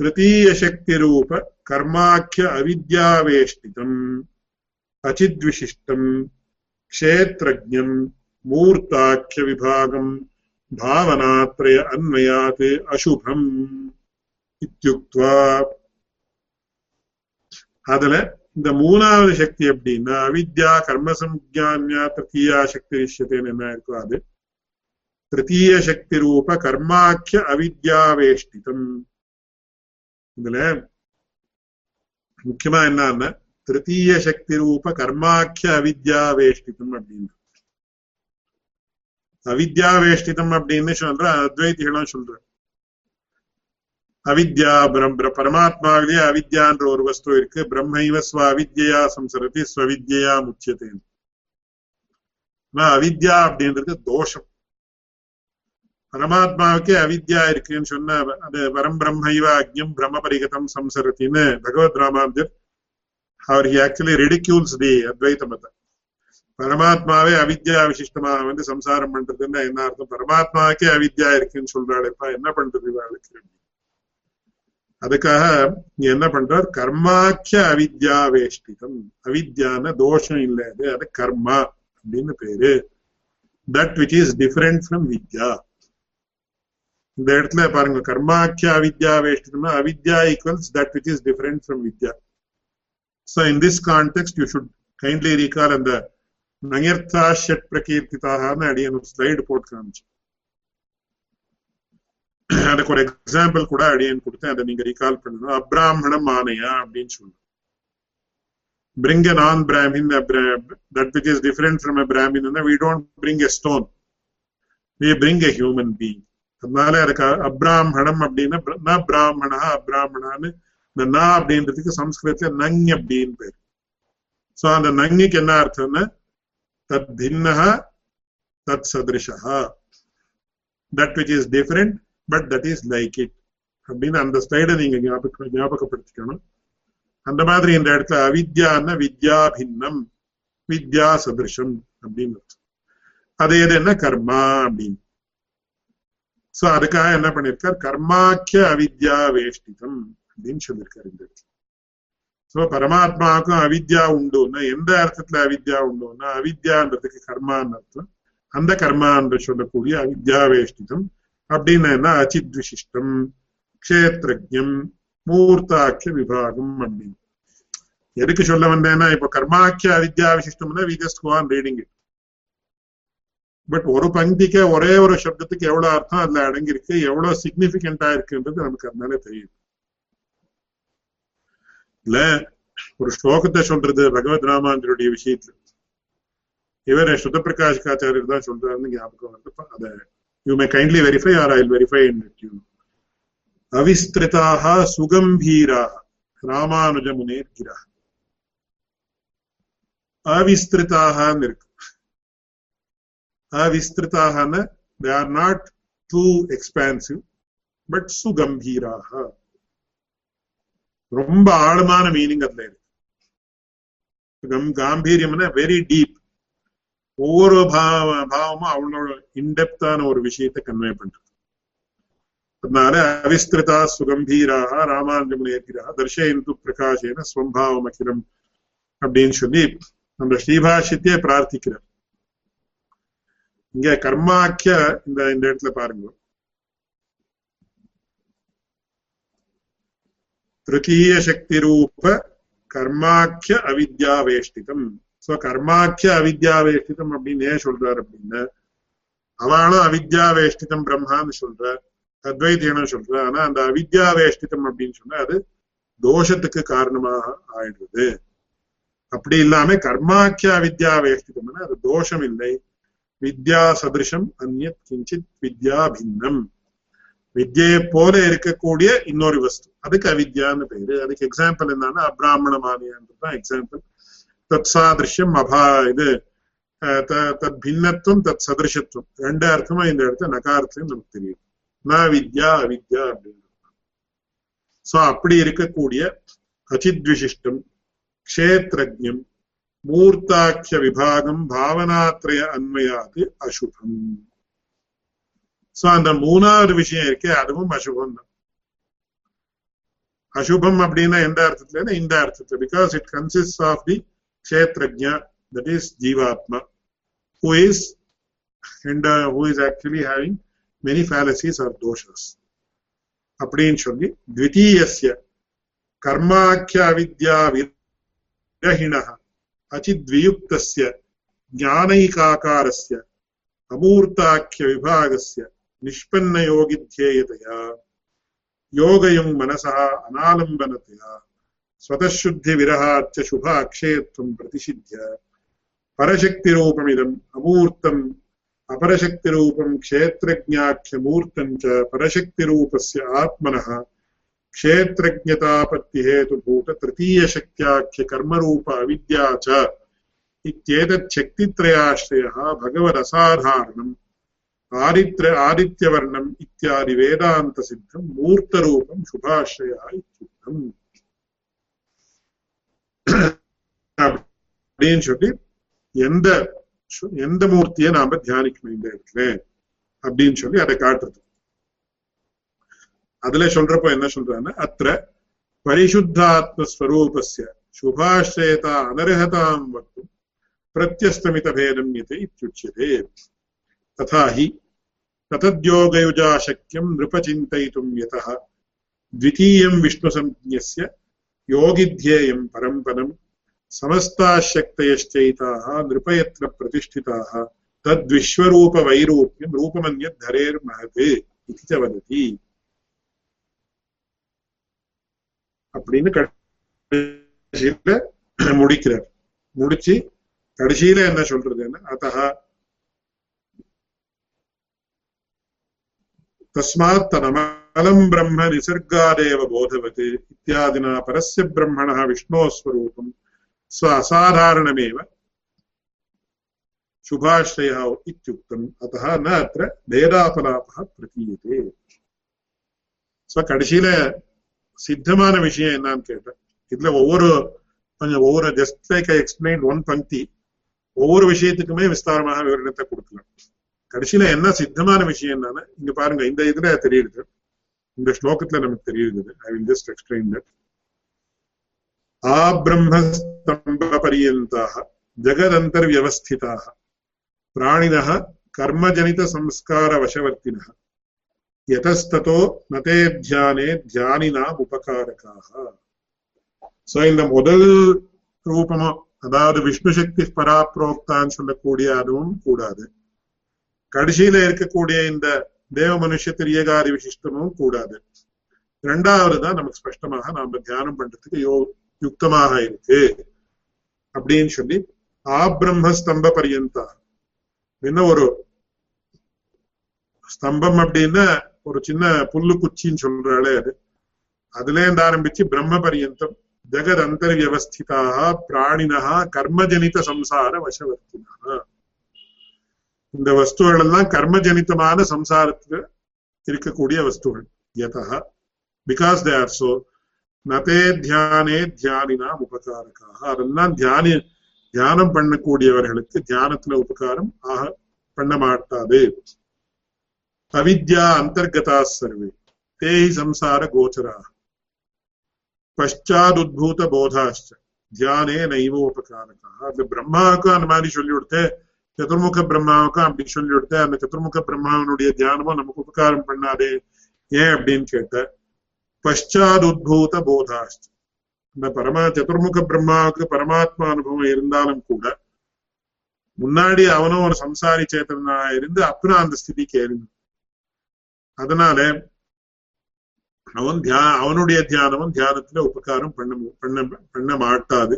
तृतीयशक्तिरूप कर्माख्य अविद्यावेष्टितम् अचिद्विशिष्टम् क्षेत्रज्ञम् मूर्ताख्यविभागम् भावनात्रय अन्वयात् अशुभम् இத்தியுக்துவா அதுல இந்த மூணாவது சக்தி எப்படின்னா அவித்யா கர்மசம்ஜான்யா திருத்தீயா சக்தி விஷயத்தேன்னு என்ன இருக்கோ அது திருத்தீய சக்தி ரூப கர்மாக்கிய அவித்யாவேஷ்டிதம் இதுல முக்கியமா என்னன்னா திருத்தீய சக்தி ரூப கர்மாக்கிய அவித்யாவேஷ்டிதம் அப்படின்னு. அவித்யாவேஷ்டிதம் அப்படின்னு சொல்ற அத்வைத்திகளும் சொல்ற அவித்யா பரமாத்மாவிலேயே அவித்யான்ற ஒரு வஸ்து இருக்கு. பிரம்மைவ ஸ்வ அவித்யா சம்சரதி ஸ்வவித்யா முச்சியத்தேன் அவித்யா அப்படின்றது தோஷம். பரமாத்மாவுக்கே அவித்யா இருக்குன்னு சொன்ன அது வரம் பிரம்மைவ அக்ஞம் பிரம்ம பரிகதம் சம்சரத்தின்னு பகவத் ராமாந்தர் அவர் ஹி ஆக்சுவலி ரெடிக்யூல்ஸ் தி அத்வைத மதம் பரமாத்மாவே அவித்யா விசிஷ்டமா வந்து சம்சாரம் பண்றதுன்னா என்ன அர்த்தம் பரமாத்மாவுக்கே அவித்யா இருக்குன்னு சொல்றாளுப்பா என்ன பண்றது இவாளுக்கு அதுக்காக நீ என்ன பண்றார் கர்மாக்கிய அவித்யா வேஷ்டிதம் அவித்யான தோஷம் இல்லாது அது கர்மா அப்படின்னு பேரு that which is different from வித்யா இந்த இடத்துல பாருங்க கர்மாக்கிய அவித்யா வேஷ்டம்னா அவித்யா equals that which is different from Vidya so in this context you should kindly recall அந்த நயர்த்தா ஷட் பிரகீர்த்திதாகனு அடியன் ஒரு ஸ்லைடு போட்டு காமிச்சு அதுக்கு ஒரு எக்ஸாம்பிள் கூட அடியன் கொடுத்தேன் அதை நீங்க ரீகால் பண்ணணும் அப்ராமணம் ஆனையா அப்படின்னு சொல்லணும் bring a non-Brahmin, that which is different from a Brahmin, we don't bring a stone. We bring a human being. அதனால அதுக்கு அப்ராமணம் அப்படின்னா ந பிராமணா அப்ராமணான்னு இந்த நா அப்படின்றதுக்கு சம்ஸ்கிருதத்துல நங் அப்படின்னு பேர். சோ அந்த நங்கிக்கு என்ன அர்த்தம்னா தத் பின்னஹா தத் சதிருஷா that which is different but that is like it அப்படின்னு அந்த ஸ்லைடை நீங்க ஞாபக ஞாபகப்படுத்திக்கணும். அந்த மாதிரி இந்த இடத்துல அவித்யான்னா வித்யா பின்னம் வித்யா சதிருஷம் அப்படின்னு அது எது என்ன? கர்மா அப்படின்னு. சோ அதுக்காக என்ன பண்ணிருக்கார்? கர்மாக்கிய அவித்யா வேஷ்டிதம் அப்படின்னு சொல்லியிருக்காரு இந்த இடத்துல. சோ பரமாத்மாவுக்கும் அவித்யா உண்டுன்னா எந்த அர்த்தத்துல அவித்யா உண்டுன்னா அவித்யான்றதுக்கு கர்மான்னு அர்த்தம். அந்த கர்மான்ற சொல்லக்கூடிய அவித்யா வேஷ்டிதம் அப்படின்னு என்ன? அச்சித் விசிஷ்டம் க்ஷேத்ரஜம் மூர்த்தாக்கிய விபாகம் அப்படின்னு. எதுக்கு சொல்ல வந்தேன்னா இப்ப கர்மாக்கிய அவித்யா விசிஷ்டம்னா we just go on reading it but ஒரு பங்கிக்கு ஒரே ஒரு சப்தத்துக்கு எவ்வளவு அர்த்தம் அதுல அடங்கியிருக்கு எவ்வளவு சிக்னிபிகண்டா இருக்குன்றது நமக்கு அதனால தெரியும். இல்ல ஒரு ஸ்லோகத்தை சொல்றது பகவத் ராமாந்தருடைய விஷயத்துல. இவர் சுத்த பிரகாஷ்காச்சாரியர் தான் சொல்றாருன்னு ஞாபகம் வந்து அதை you may kindly verify or I verify in you அவிஸ்திருதாக சுகம்பீராக ராமானுஜமுனேர் கிரா அவிஸ்திருதாக இருக்கு. அவிஸ்திருத்தாகன they are not too expansive but சுகம்பீராக ரொம்ப ஆழமான மீனிங் அதுல இருக்கு. காம்பீரியம்னா வெரி டீப் ஒவ்வொரு பாவ பாவமும் அவளோட இன்டெப்தான ஒரு விஷயத்தை கன்வே பண்றது. அதனால அவிஸ்திருதா சுகம்பீராக ராமானுஜமுனேர்கிறாக தர்ஷயந்து பிரகாஷேன ஸ்வம்பாவம் அகிலம் அப்படின்னு சொல்லி நம்ம ஸ்ரீபாஷித்தே பிரார்த்திக்கிறார். இங்க கர்மாக்கிய இந்த இந்த இடத்துல பாருங்க. திருத்தீய சக்தி ரூப கர்மாக்கிய அவித்யாவேஷ்டிதம் சோ கர்மாக்கிய அவித்யாவேஷ்டிதம் அப்படின்னு ஏன் சொல்றாரு அப்படின்னு அவளும் அவித்யாவேஷ்டிதம் பிரம்மான்னு சொல்ற அத்வைத்தியனும் சொல்ற ஆனா அந்த அவித்யாவேஷ்டிதம் அப்படின்னு சொன்னா அது தோஷத்துக்கு காரணமாக ஆயிடுது. அப்படி இல்லாம கர்மாக்கிய அவித்யாவேஷ்டிதம்னா அது தோஷம் இல்லை வித்யா சதிருஷம் அந்நத் கிஞ்சித் வித்யா பின்னம் வித்யை போல இருக்கக்கூடிய இன்னொரு வஸ்து. அதுக்கு அவித்யான்னு பேரு. அதுக்கு எக்ஸாம்பிள் என்னன்னா அப்ராமண மானியான்றதுதான் எக்ஸாம்பிள் தத் சாதிருஷ்யம் அபா இது தத் பின்னத்துவம் தத் சதிருஷத்துவம் ரெண்டு அர்த்தமா இந்த இடத்த நகாரத்துலயும் நமக்கு தெரியும். ந வித்யா அவித்யா அப்படின்னு சோ அப்படி இருக்கக்கூடிய அச்சித் விசிஷ்டம் க்ஷேத்ரஜம் मूर्ताख्य विभाग भावनात्रय अन्वया अशुभम सो अंद मूनाव विषय अशुभम अशुभम अब अर्थ अर्थ because it consist of the क्षेत्र दट इज़ जीवात्मा who is and who is actually having many fallacies or दोषस अब द्वितीय कर्माख्य विद्या अचिद्वियुक्तस्य, ज्ञानैकाकारस्य, अमूर्ताख्यविभागस्य निष्पन्नयोगिध्येयतया। योगयुङ् मनसः अनालम्बनतया स्वतःशुद्धिविरहाच्च शुभ अक्षयत्वं प्रतिषिध्य। परशक्तिरूपमिदम् अमूर्तम्, अपरशक्तिरूपं क्षेत्रज्ञाख्यमूर्तं च परशक्तिरूपस्य आत्मनः। क्षेत्रज्ञतापत्तिहेतुभूततृतीयशक्त्याख्यकर्मरूप अविद्या च इत्येतच्छक्तित्रयाश्रयः भगवदसाधारणम् आदित्य आदित्यवर्णम् इत्यादि वेदान्तसिद्धम् मूर्तरूपं शुभाश्रयः इत्युक्तम् அப்படின்னு சொல்லி எந்த எந்த மூர்த்தியை நாம தியானிக்கணும் இந்த இடத்துல அப்படின்னு சொல்லி அதை காட்டுறது அதில் சொல்றப்போ என்ன சொல்றான்னா அத்த பரிசுத்தாத்மஸ்வரூபஸ்ய சுபாஸ்ரேதா அனர்ஹதாம் வக்தும் प्रत्यस्तमितभेदम्यते इत्युच्यते तथा हि ततद्योगयुजा शक्यं नृपचिन्तयितुं यतः द्वितीयं विष्णुसंज्ञस्य योगिध्येयं परं समस्ताशक्तयश्चैताः प्रतिष्ठिताः तद्विश्वरूपवैरूप्यं रूपमन्यद्धरेर्महते इति च वदति அப்படின்னு கடைசியில முடிக்கிறார் முடிச்சு கடைசியில என்ன சொல்றதுன்னா அத்தः तस्मात् तदमलं ब्रह्म निसर्गादेव बोधवत् इत्यादिना परस्य ब्रह्मणः विष्णोः स्वरूपं स्व असाधारणमेव शुभाश्रयः इत्युक्तम् अतः न अत्र भेदापलापः प्रतीयते ஸோ கடைசியில சித்தமான விஷயம் என்னன்னு கேட்டேன். இதுல ஒவ்வொரு கொஞ்சம் ஒவ்வொரு just like I explain one பங்கி ஒவ்வொரு விஷயத்துக்குமே விஸ்தாரமாக விவரணத்தை கொடுக்கலாம் கடைசியில என்ன சித்தமான விஷயம் என்னன்னா இங்க பாருங்க இந்த இதுல தெரியுது. இந்த ஸ்லோகத்துல நமக்கு தெரியுது I will just explain that ஆப்ரம்மஸ்தம்ப பரியந்தாக ஜகதந்தர்வியவஸ்திதாக பிராணினः கர்மஜனித சம்ஸ்கார வசவர்த்தின யதஸ்ததோ நதே தியானே தியானினாம் உபகாரகாக சோ இந்த முதல் ரூபமும் அதாவது விஷ்ணு சக்தி பராப்ரோக்தான்னு சொல்லக்கூடிய அதுவும் கூடாது கடைசியில இருக்கக்கூடிய இந்த தேவ மனுஷ திரியகாரி விசிஷ்டமும் கூடாது ரெண்டாவது தான் நமக்கு ஸ்பஷ்டமாக நாம தியானம் பண்றதுக்கு யோ யுக்தமாக இருக்கு அப்படின்னு சொல்லி ஆ ஸ்தம்ப பரியந்தா என்ன ஒரு ஸ்தம்பம் அப்படின்னா ஒரு சின்ன புல்லு குச்சின்னு சொல்றாளே அது. அதுல இருந்து ஆரம்பிச்சு பிரம்ம பரியந்தம் ஜெகத் அந்தர்வியவஸ்திதாக பிராணினா கர்மஜனித சம்சார வசவர்த்தினா இந்த வஸ்துகள் எல்லாம் கர்மஜனிதமான சம்சாரத்துல இருக்கக்கூடிய வஸ்துகள். யதா பிகாஸ் தே ஆர் சோ நதே தியானே தியானினாம் உபகாரக்காக அதெல்லாம் தியானி தியானம் பண்ணக்கூடியவர்களுக்கு தியானத்துல உபகாரம் ஆக பண்ண மாட்டாது. அவித்யா அந்தர்கதா சர்வே தேஹி சம்சார கோச்சரா பஷாதுத்பூத போதாச்ச தியானே நைவ உபகாரக்கா அந்த பிரம்மாவுக்கும் அந்த மாதிரி சொல்லி கொடுத்து சதுர்முக பிரம்மாவுக்கும் அப்படி சொல்லி கொடுத்து அந்த சதுர்முக பிரம்மாவனுடைய தியானமும் நமக்கு உபகாரம் பண்ணாதே ஏன் அப்படின்னு கேட்ட பஷாத் உத்பூத போதாச்ச இந்த பரமா சதுர்முக பிரம்மாவுக்கு பரமாத்மா அனுபவம் இருந்தாலும் கூட முன்னாடி அவனும் ஒரு சம்சாரி சேத்தனா இருந்து அப்புறம் அந்த ஸ்திதிக்கு எழுந்து அதனால அவன் தியா அவனுடைய தியானமும் தியானத்துல உபகாரம் பண்ண பண்ண பண்ண மாட்டாது.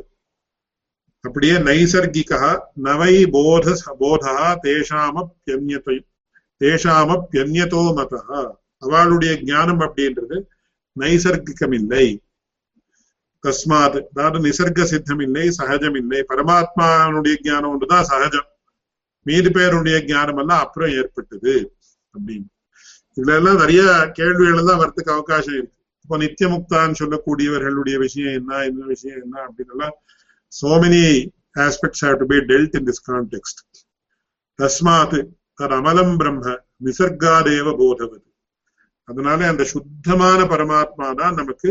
அப்படியே நைசர்கிகா நவை போத போதா தேஷாமப்பியன்யத்தை தேஷாமப்பியன்யதோ மதா. அவளுடைய ஞானம் அப்படின்றது நைசர்கிகம் இல்லை தஸ்மாத் அதாவது நிசர்க சித்தம் இல்லை சகஜம் இல்லை பரமாத்மானுடைய ஞானம் ஒன்றுதான் சகஜம். மீது பேருடைய ஞானம் எல்லாம் அப்புறம் ஏற்பட்டது. அப்படின்னு. இதுல எல்லாம் நிறைய கேள்விகள் எல்லாம் வரத்துக்கு அவகாசம் இருக்கு. இப்போ நித்தியமுக்தான்னு சொல்லக்கூடியவர்களுடைய விஷயம் என்ன என்ன விஷயம் என்ன அப்படின்னு எல்லாம் so many aspects have to be dealt in this context. தஸ்மாத் அமலம் பிரம்ம நிசர்காதேவ போதவது. அதனால அந்த சுத்தமான பரமாத்மா தான் நமக்கு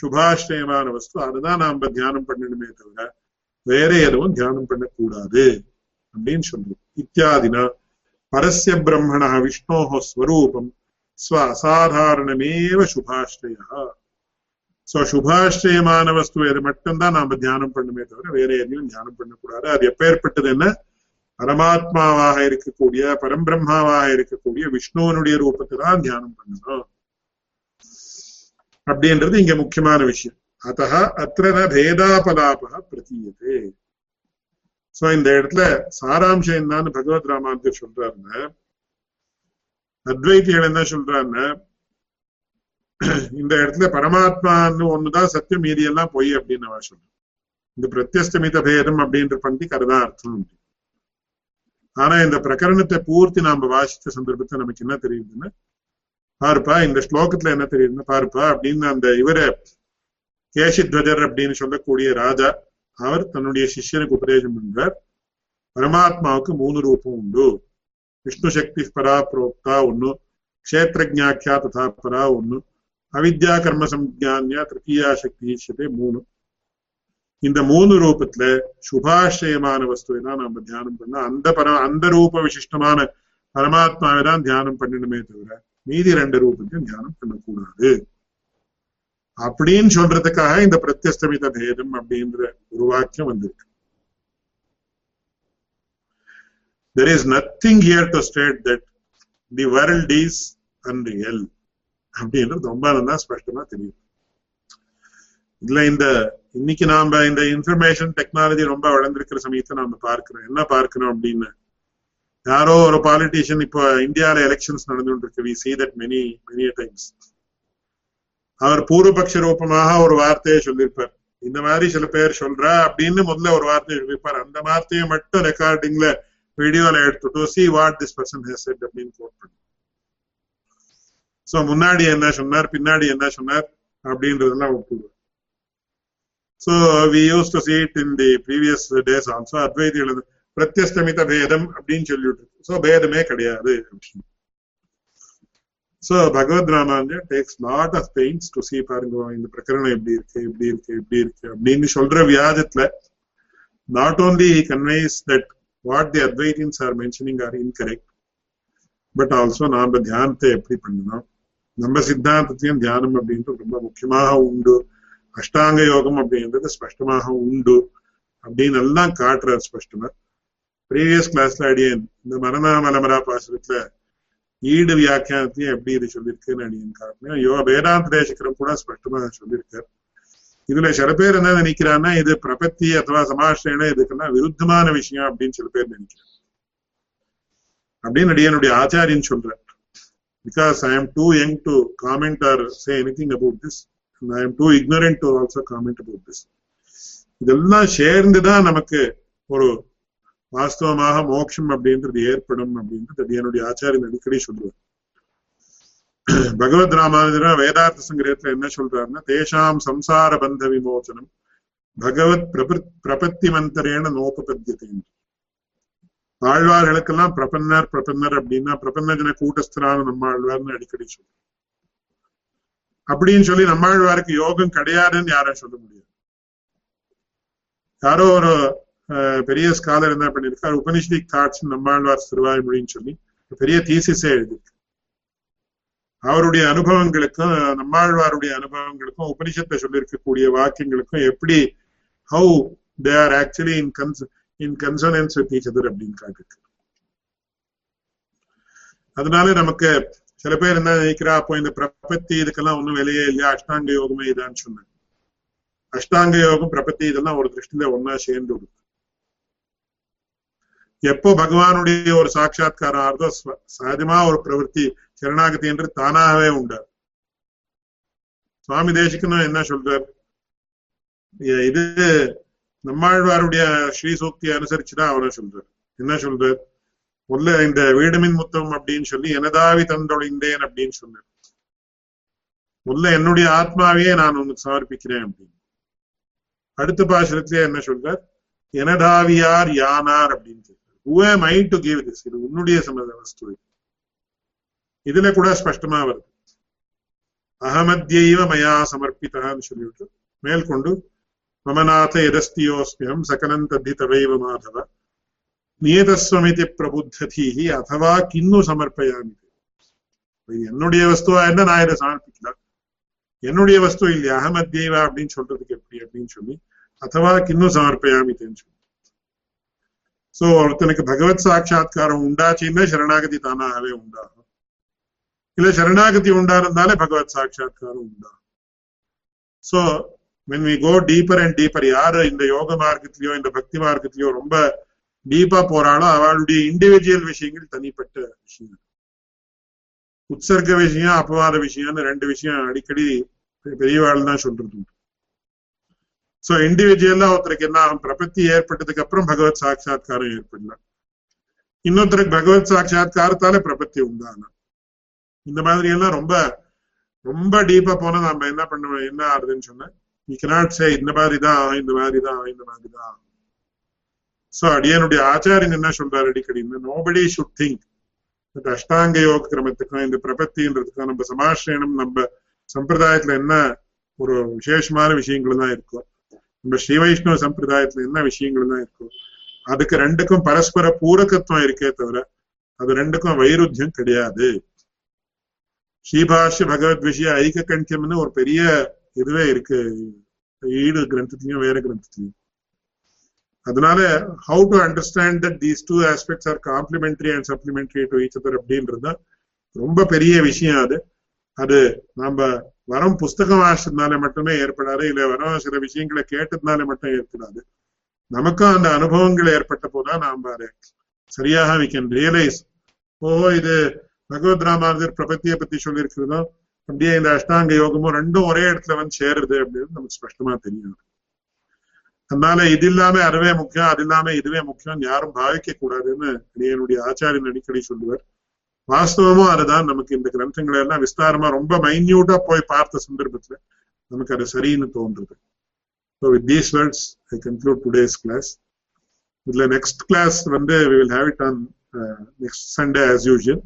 சுபாஷ்டயமான வஸ்து. அதுதான் நாம தியானம் பண்ணணுமே தவிர வேற எதுவும் தியானம் பண்ணக்கூடாது அப்படின்னு சொல்றோம். இத்தியாதினா பரஸ்ய பிரம்மண விஷ்ணோ ஸ்வரூபம் ஸ்வ அசாதாரணமேவ சுபாஷ்டயா ஸோ சுபாஷ்டயமான வஸ்து இது மட்டும்தான் நாம தியானம் பண்ணுமே தவிர வேற எதையும் தியானம் பண்ணக்கூடாது. அது எப்பேற்பட்டது என்ன? பரமாத்மாவாக இருக்கக்கூடிய பரம்பிரம்மாவாக இருக்கக்கூடிய விஷ்ணுவனுடைய ரூபத்தை தான் தியானம் பண்ணணும். அப்படின்றது இங்க முக்கியமான விஷயம். அத்த அத்த பேதாபலாப பிரதீயதே. சோ இந்த இடத்துல சாராம்சம் என்னன்னு பகவத் ராமானுஜர் சொல்றாருன்னு அத்வைத்திகள் என்ன சொல்றாருன்னா இந்த இடத்துல பரமாத்மான்னு ஒண்ணுதான் சத்தியம் மீதி எல்லாம் பொய் அப்படின்னு அவன் சொல்றான் இந்த பிரத்யஸ்தமித பேதம் அப்படின்ற பண்டி அதுதான் அர்த்தம் ஆனா இந்த பிரகரணத்தை பூர்த்தி நாம வாசித்த சந்தர்ப்பத்தை நமக்கு என்ன தெரியுதுன்னு பாருப்பா இந்த ஸ்லோகத்துல என்ன தெரியுதுன்னு பாருப்பா அப்படின்னு அந்த இவர கேசித்வஜர் அப்படின்னு சொல்லக்கூடிய ராஜா அவர் தன்னுடைய சிஷ்யனுக்கு உபதேசம் பண்றார். பரமாத்மாவுக்கு மூணு ரூபம் உண்டு. விஷ்ணு சக்தி பரா புரோக்தா ஒண்ணு க்ஷேத்திரஜாக்கியா ததா பரா ஒண்ணு அவித்யா கர்ம சம்ஜான்யா திருத்தீயா சக்தி மூணு. இந்த மூணு ரூபத்துல சுபாஷயமான வஸ்துவை தான் நம்ம தியானம் பண்ண அந்த பர அந்த ரூப விசிஷ்டமான பரமாத்மாவை தான் தியானம் பண்ணணுமே தவிர மீதி ரெண்டு ரூபத்தையும் தியானம் பண்ணக்கூடாது. அப்படின்னு சொல்றதுக்காக இந்த பிரத்யஸ்தமித பேதம் அப்படின்ற ஒரு வாக்கியம் வந்திருக்கு. There is nothing here to state that the world is unreal அப்படின்றது ரொம்ப நல்லா ஸ்பஷ்டமா தெரியும். இதுல இந்த இன்னைக்கு நாம இந்த இன்ஃபர்மேஷன் டெக்னாலஜி ரொம்ப வளர்ந்திருக்கிற சமயத்தை நாம பார்க்கிறோம். என்ன பார்க்கிறோம் அப்படின்னு? யாரோ ஒரு பாலிட்டிஷியன் இப்போ இந்தியாவில எலெக்ஷன்ஸ் நடந்துட்டு இருக்கு we see that many many times அவர் பூர்வபக்ஷ ரூபமாக ஒரு வார்த்தையை சொல்லியிருப்பார். இந்த மாதிரி சில பேர் சொல்றா அப்படின்னு முதல்ல ஒரு வார்த்தையை சொல்லியிருப்பார். அந்த வார்த்தையை மட்டும் ரெக்கார்டிங்ல வீடியோல எடுத்துட்டு see what this person has said அப்படின்னு போட்டு சோ முன்னாடி என்ன சொன்னார் பின்னாடி என்ன சொன்னார் அப்படின்றதெல்லாம் ஒப்புடுவார் so we use to see in the previous days also அத்வைதிகள் பிரத்யஸ்தமித பேதம் அப்படின்னு சொல்லிட்டு சோ பேதமே கிடையாது so Bhagavad Ramanujar takes lot of pains to see பாருங்க இந்த பிரகரணம் எப்படி இருக்கு எப்படி இருக்கு எப்படி இருக்கு அப்படின்னு சொல்ற வியாஜத்துல not only conveys that what the Advaitins are mentioning are incorrect but also நாம தியானத்தை எப்படி பண்ணணும் நம்ம சித்தாந்தத்தையும் தியானம் அப்படின்றது ரொம்ப முக்கியமாக உண்டு அஷ்டாங்க யோகம் அப்படின்றது ஸ்பஷ்டமாக உண்டு அப்படின்னு எல்லாம் காட்டுறார் ஸ்பஷ்டமா. ப்ரீவியஸ் கிளாஸ்ல அடியேன் இந்த மரணாமலமரா பாசுரத்துல ஈடு வியாக்கியானத்தையும் எப்படி இது சொல்லியிருக்குன்னு அடியன் காட்டினேன் யோ வேதாந்த தேசக்கரம் கூட ஸ்பஷ்டமா சொல்லியிருக்கார் இதுல சில பேர் என்ன நினைக்கிறான்னா இது பிரபத்தி அथवा சமாஷ்டன இதுக்கெல்லாம் விருத்தமான விஷயம் அப்படின்னு சில பேர் நினைக்கிறார் அப்படின்னு அடியனுடைய ஆச்சாரியன் சொல்றார். Because I am too young to comment or say any thing about this I am too ignorant to also comment about this இதெல்லாம் சேர்ந்துதான் நமக்கு ஒரு வாஸ்தவமாக மோட்சம் அப்படின்றது ஏற்படும் அப்படின்றது என்னுடைய ஆச்சாரியன் அடிக்கடி சொல்லுவார். பகவத் ராமானுஜரா வேதார்த்த சங்கிரகத்துல என்ன சொல்றாருன்னா தேசாம் சம்சார பந்த விமோச்சனம் பகவத் பிரபத்தி மந்திரேன நோபபத்தியத்தை ஆழ்வார்களுக்கெல்லாம் பிரபன்னர் பிரபன்னர் அப்படின்னா பிரபன்னஜன கூட்டஸ்தரான நம்மாழ்வார்னு அடிக்கடி சொல்லுவோம் அப்படின்னு சொல்லி நம்மாழ்வாருக்கு யோகம் கிடையாதுன்னு யாரும் சொல்ல முடியாது. யாரோ ஒரு பெரிய ஸ்காலர் என்ன பண்ணிருக்காரு உபனிஷதிக் தாட்ஸ் நம்மாழ்வார் திருவாய்மொழின்னு சொல்லி பெரிய தீசிஸே எழுதியிருக்கு. அவருடைய அனுபவங்களுக்கும் நம்மாழ்வாருடைய அனுபவங்களுக்கும் உபனிஷத்தை சொல்லியிருக்கக்கூடிய வாக்கியங்களுக்கும் எப்படி how they are actually in cons in consonance with each other அப்படின்னு காட்டிருக்கு. அதனால நமக்கு சில பேர் என்ன நினைக்கிறா அப்போ இந்த பிரபத்தி இதுக்கெல்லாம் ஒண்ணும் விலையே இல்லையா? அஷ்டாங்க யோகமே இதான்னு சொன்னேன் அஷ்டாங்க யோகம் பிரபத்தி இதெல்லாம் ஒரு திருஷ்டில ஒன்னா சேர்ந்து கொடுக்கும். எப்போ பகவானுடைய ஒரு சாட்சா்காரம் ஆறுதோ சகஜமா ஒரு பிரவருத்தி சரணாகதி என்று தானாகவே உண்டு சுவாமி தேசிக்கணும் என்ன சொல்றார்? இது நம்மாழ்வாருடைய ஸ்ரீ சூக்தியை அனுசரிச்சுதான் அவரை சொல்றார். என்ன சொல்றார்? முதல்ல இந்த வீடுமின் முத்தம் அப்படின்னு சொல்லி எனதாவி தந்தொழிந்தேன் அப்படின்னு சொன்னார். முதல்ல என்னுடைய ஆத்மாவையே நான் உனக்கு சமர்ப்பிக்கிறேன் அப்படின்னு. அடுத்த பாசுரத்திலே என்ன சொல்றார்? எனதாவியார் யானார் அப்படின்னு சொல்றார் ஹூ am I to இது உன்னுடைய சம்மத வஸ்து. இதுல கூட ஸ்பஷ்டமா வருது. அகமத்யைவ மயா சமர்ப்பித்தான்னு சொல்லிட்டு மேல்கொண்டு மமநாத எதஸ்தியோஸ்மியம் சகலம் தத்தி தவைவ மாதவ நியதஸ்வமிதி பிரபுத்ததீஹி அதவா கிண்ணு சமர்ப்பயாமி. இது என்னுடைய வஸ்துவா என்ன? நான் இதை சமர்ப்பிக்கலாம் என்னுடைய வஸ்து இல்லையா? அகமத்யைவா அப்படின்னு சொல்றதுக்கு எப்படி அப்படின்னு சொல்லி அதவா கிண்ணு சமர்ப்பயாமி சொல்லி. சோ ஒருத்தனுக்கு பகவத் சாட்சா்காரம் உண்டாச்சுன்னா சரணாகதி தானாகவே உண்டாகும் இல்ல சரணாகதி உண்டாருந்தாலே பகவத் சாட்சா்காரம் உண்டாகும் so when we go deeper and deeper யாரு இந்த யோக மார்க்கத்திலயோ இந்த பக்தி மார்க்கத்திலயோ ரொம்ப டீப்பா போறாளோ அவளுடைய இண்டிவிஜுவல் விஷயங்கள் தனிப்பட்ட விஷயம். உற்சர்க்க விஷயம் அபவாத விஷயம்னு ரெண்டு விஷயம் அடிக்கடி பெரியவாள் தான் சொல்றது சோ இண்டிவிஜுவலா ஒருத்தருக்கு என்ன ஆகும்? பிரபத்தி ஏற்பட்டதுக்கு அப்புறம் பகவத் சாட்சா்காரம் ஏற்படலாம் இன்னொருத்தருக்கு பகவத் சாட்சா்காரத்தால பிரபத்தி உண்டான. இந்த மாதிரி எல்லாம் ரொம்ப ரொம்ப டீப்பா போனா நம்ம என்ன பண்ணுவோம்? என்ன ஆகுதுன்னு சொன்ன யூ கனாட் சே இந்த மாதிரி தான் இந்த மாதிரி தான் இந்த மாதிரி தான் சோ அடியனுடைய ஆச்சாரியன் என்ன சொல்றாரு அடிக்கடி? நோபடி ஷுட் திங்க் இந்த அஷ்டாங்க யோக கிரமத்துக்கும் இந்த பிரபத்தின்றதுக்கும் நம்ம சமாசிரியனம் நம்ம சம்பிரதாயத்துல என்ன ஒரு விசேஷமான விஷயங்கள் தான் இருக்கும் நம்ம ஸ்ரீ வைஷ்ணவ சம்பிரதாயத்துல என்ன விஷயங்கள் தான் இருக்கும் அதுக்கு ரெண்டுக்கும் பரஸ்பர பூரகத்துவம் இருக்கே தவிர அது ரெண்டுக்கும் வைருத்தியம் கிடையாது. ஸ்ரீபாஷ்ய பகவத் விஷய ஐக்க கணிக்கம்னு ஒரு பெரிய இதுவே இருக்கு. ஈடு கிரந்தத்திலையும் வேற கிரந்தத்திலையும் அதனால how to understand that these two aspects are complementary and supplementary to each other அப்படின்றது ரொம்ப பெரிய விஷயம் அது. அது நம்ம வரம் புஸ்தகம் வாசிச்சதுனால மட்டுமே ஏற்படாது இல்ல வரம் சில விஷயங்களை கேட்டதுனால மட்டும் ஏற்படாது. நமக்கும் அந்த அனுபவங்கள் ஏற்பட்ட போதான் நாம் அதை சரியாக வி கேன் ரியலைஸ் ஓ இது பகவத் ராமானுஜர் பிரபத்தியை பத்தி சொல்லியிருக்கிறதோ அப்படியே இந்த அஷ்டாங்க யோகமும் ரெண்டும் ஒரே இடத்துல வந்து சேருது அப்படின்னு நமக்கு ஸ்பஷ்டமா தெரியும். அதனால இது இல்லாம அதுவே முக்கியம் அது இல்லாம இதுவே முக்கியம் யாரும் பாவிக்க கூடாதுன்னு என்னுடைய ஆச்சாரியன் அடிக்கடி சொல்லுவார். வாஸ்தவமும் அதுதான் நமக்கு இந்த கிரந்தங்களை எல்லாம் விஸ்தாரமா ரொம்ப மைன்யூட்டா போய் பார்த்த சந்தர்ப்பத்துல நமக்கு அது சரின்னு தோன்றுது. So with these words I conclude today's class இதுல நெக்ஸ்ட் கிளாஸ் வந்து we will have it on next Sunday as usual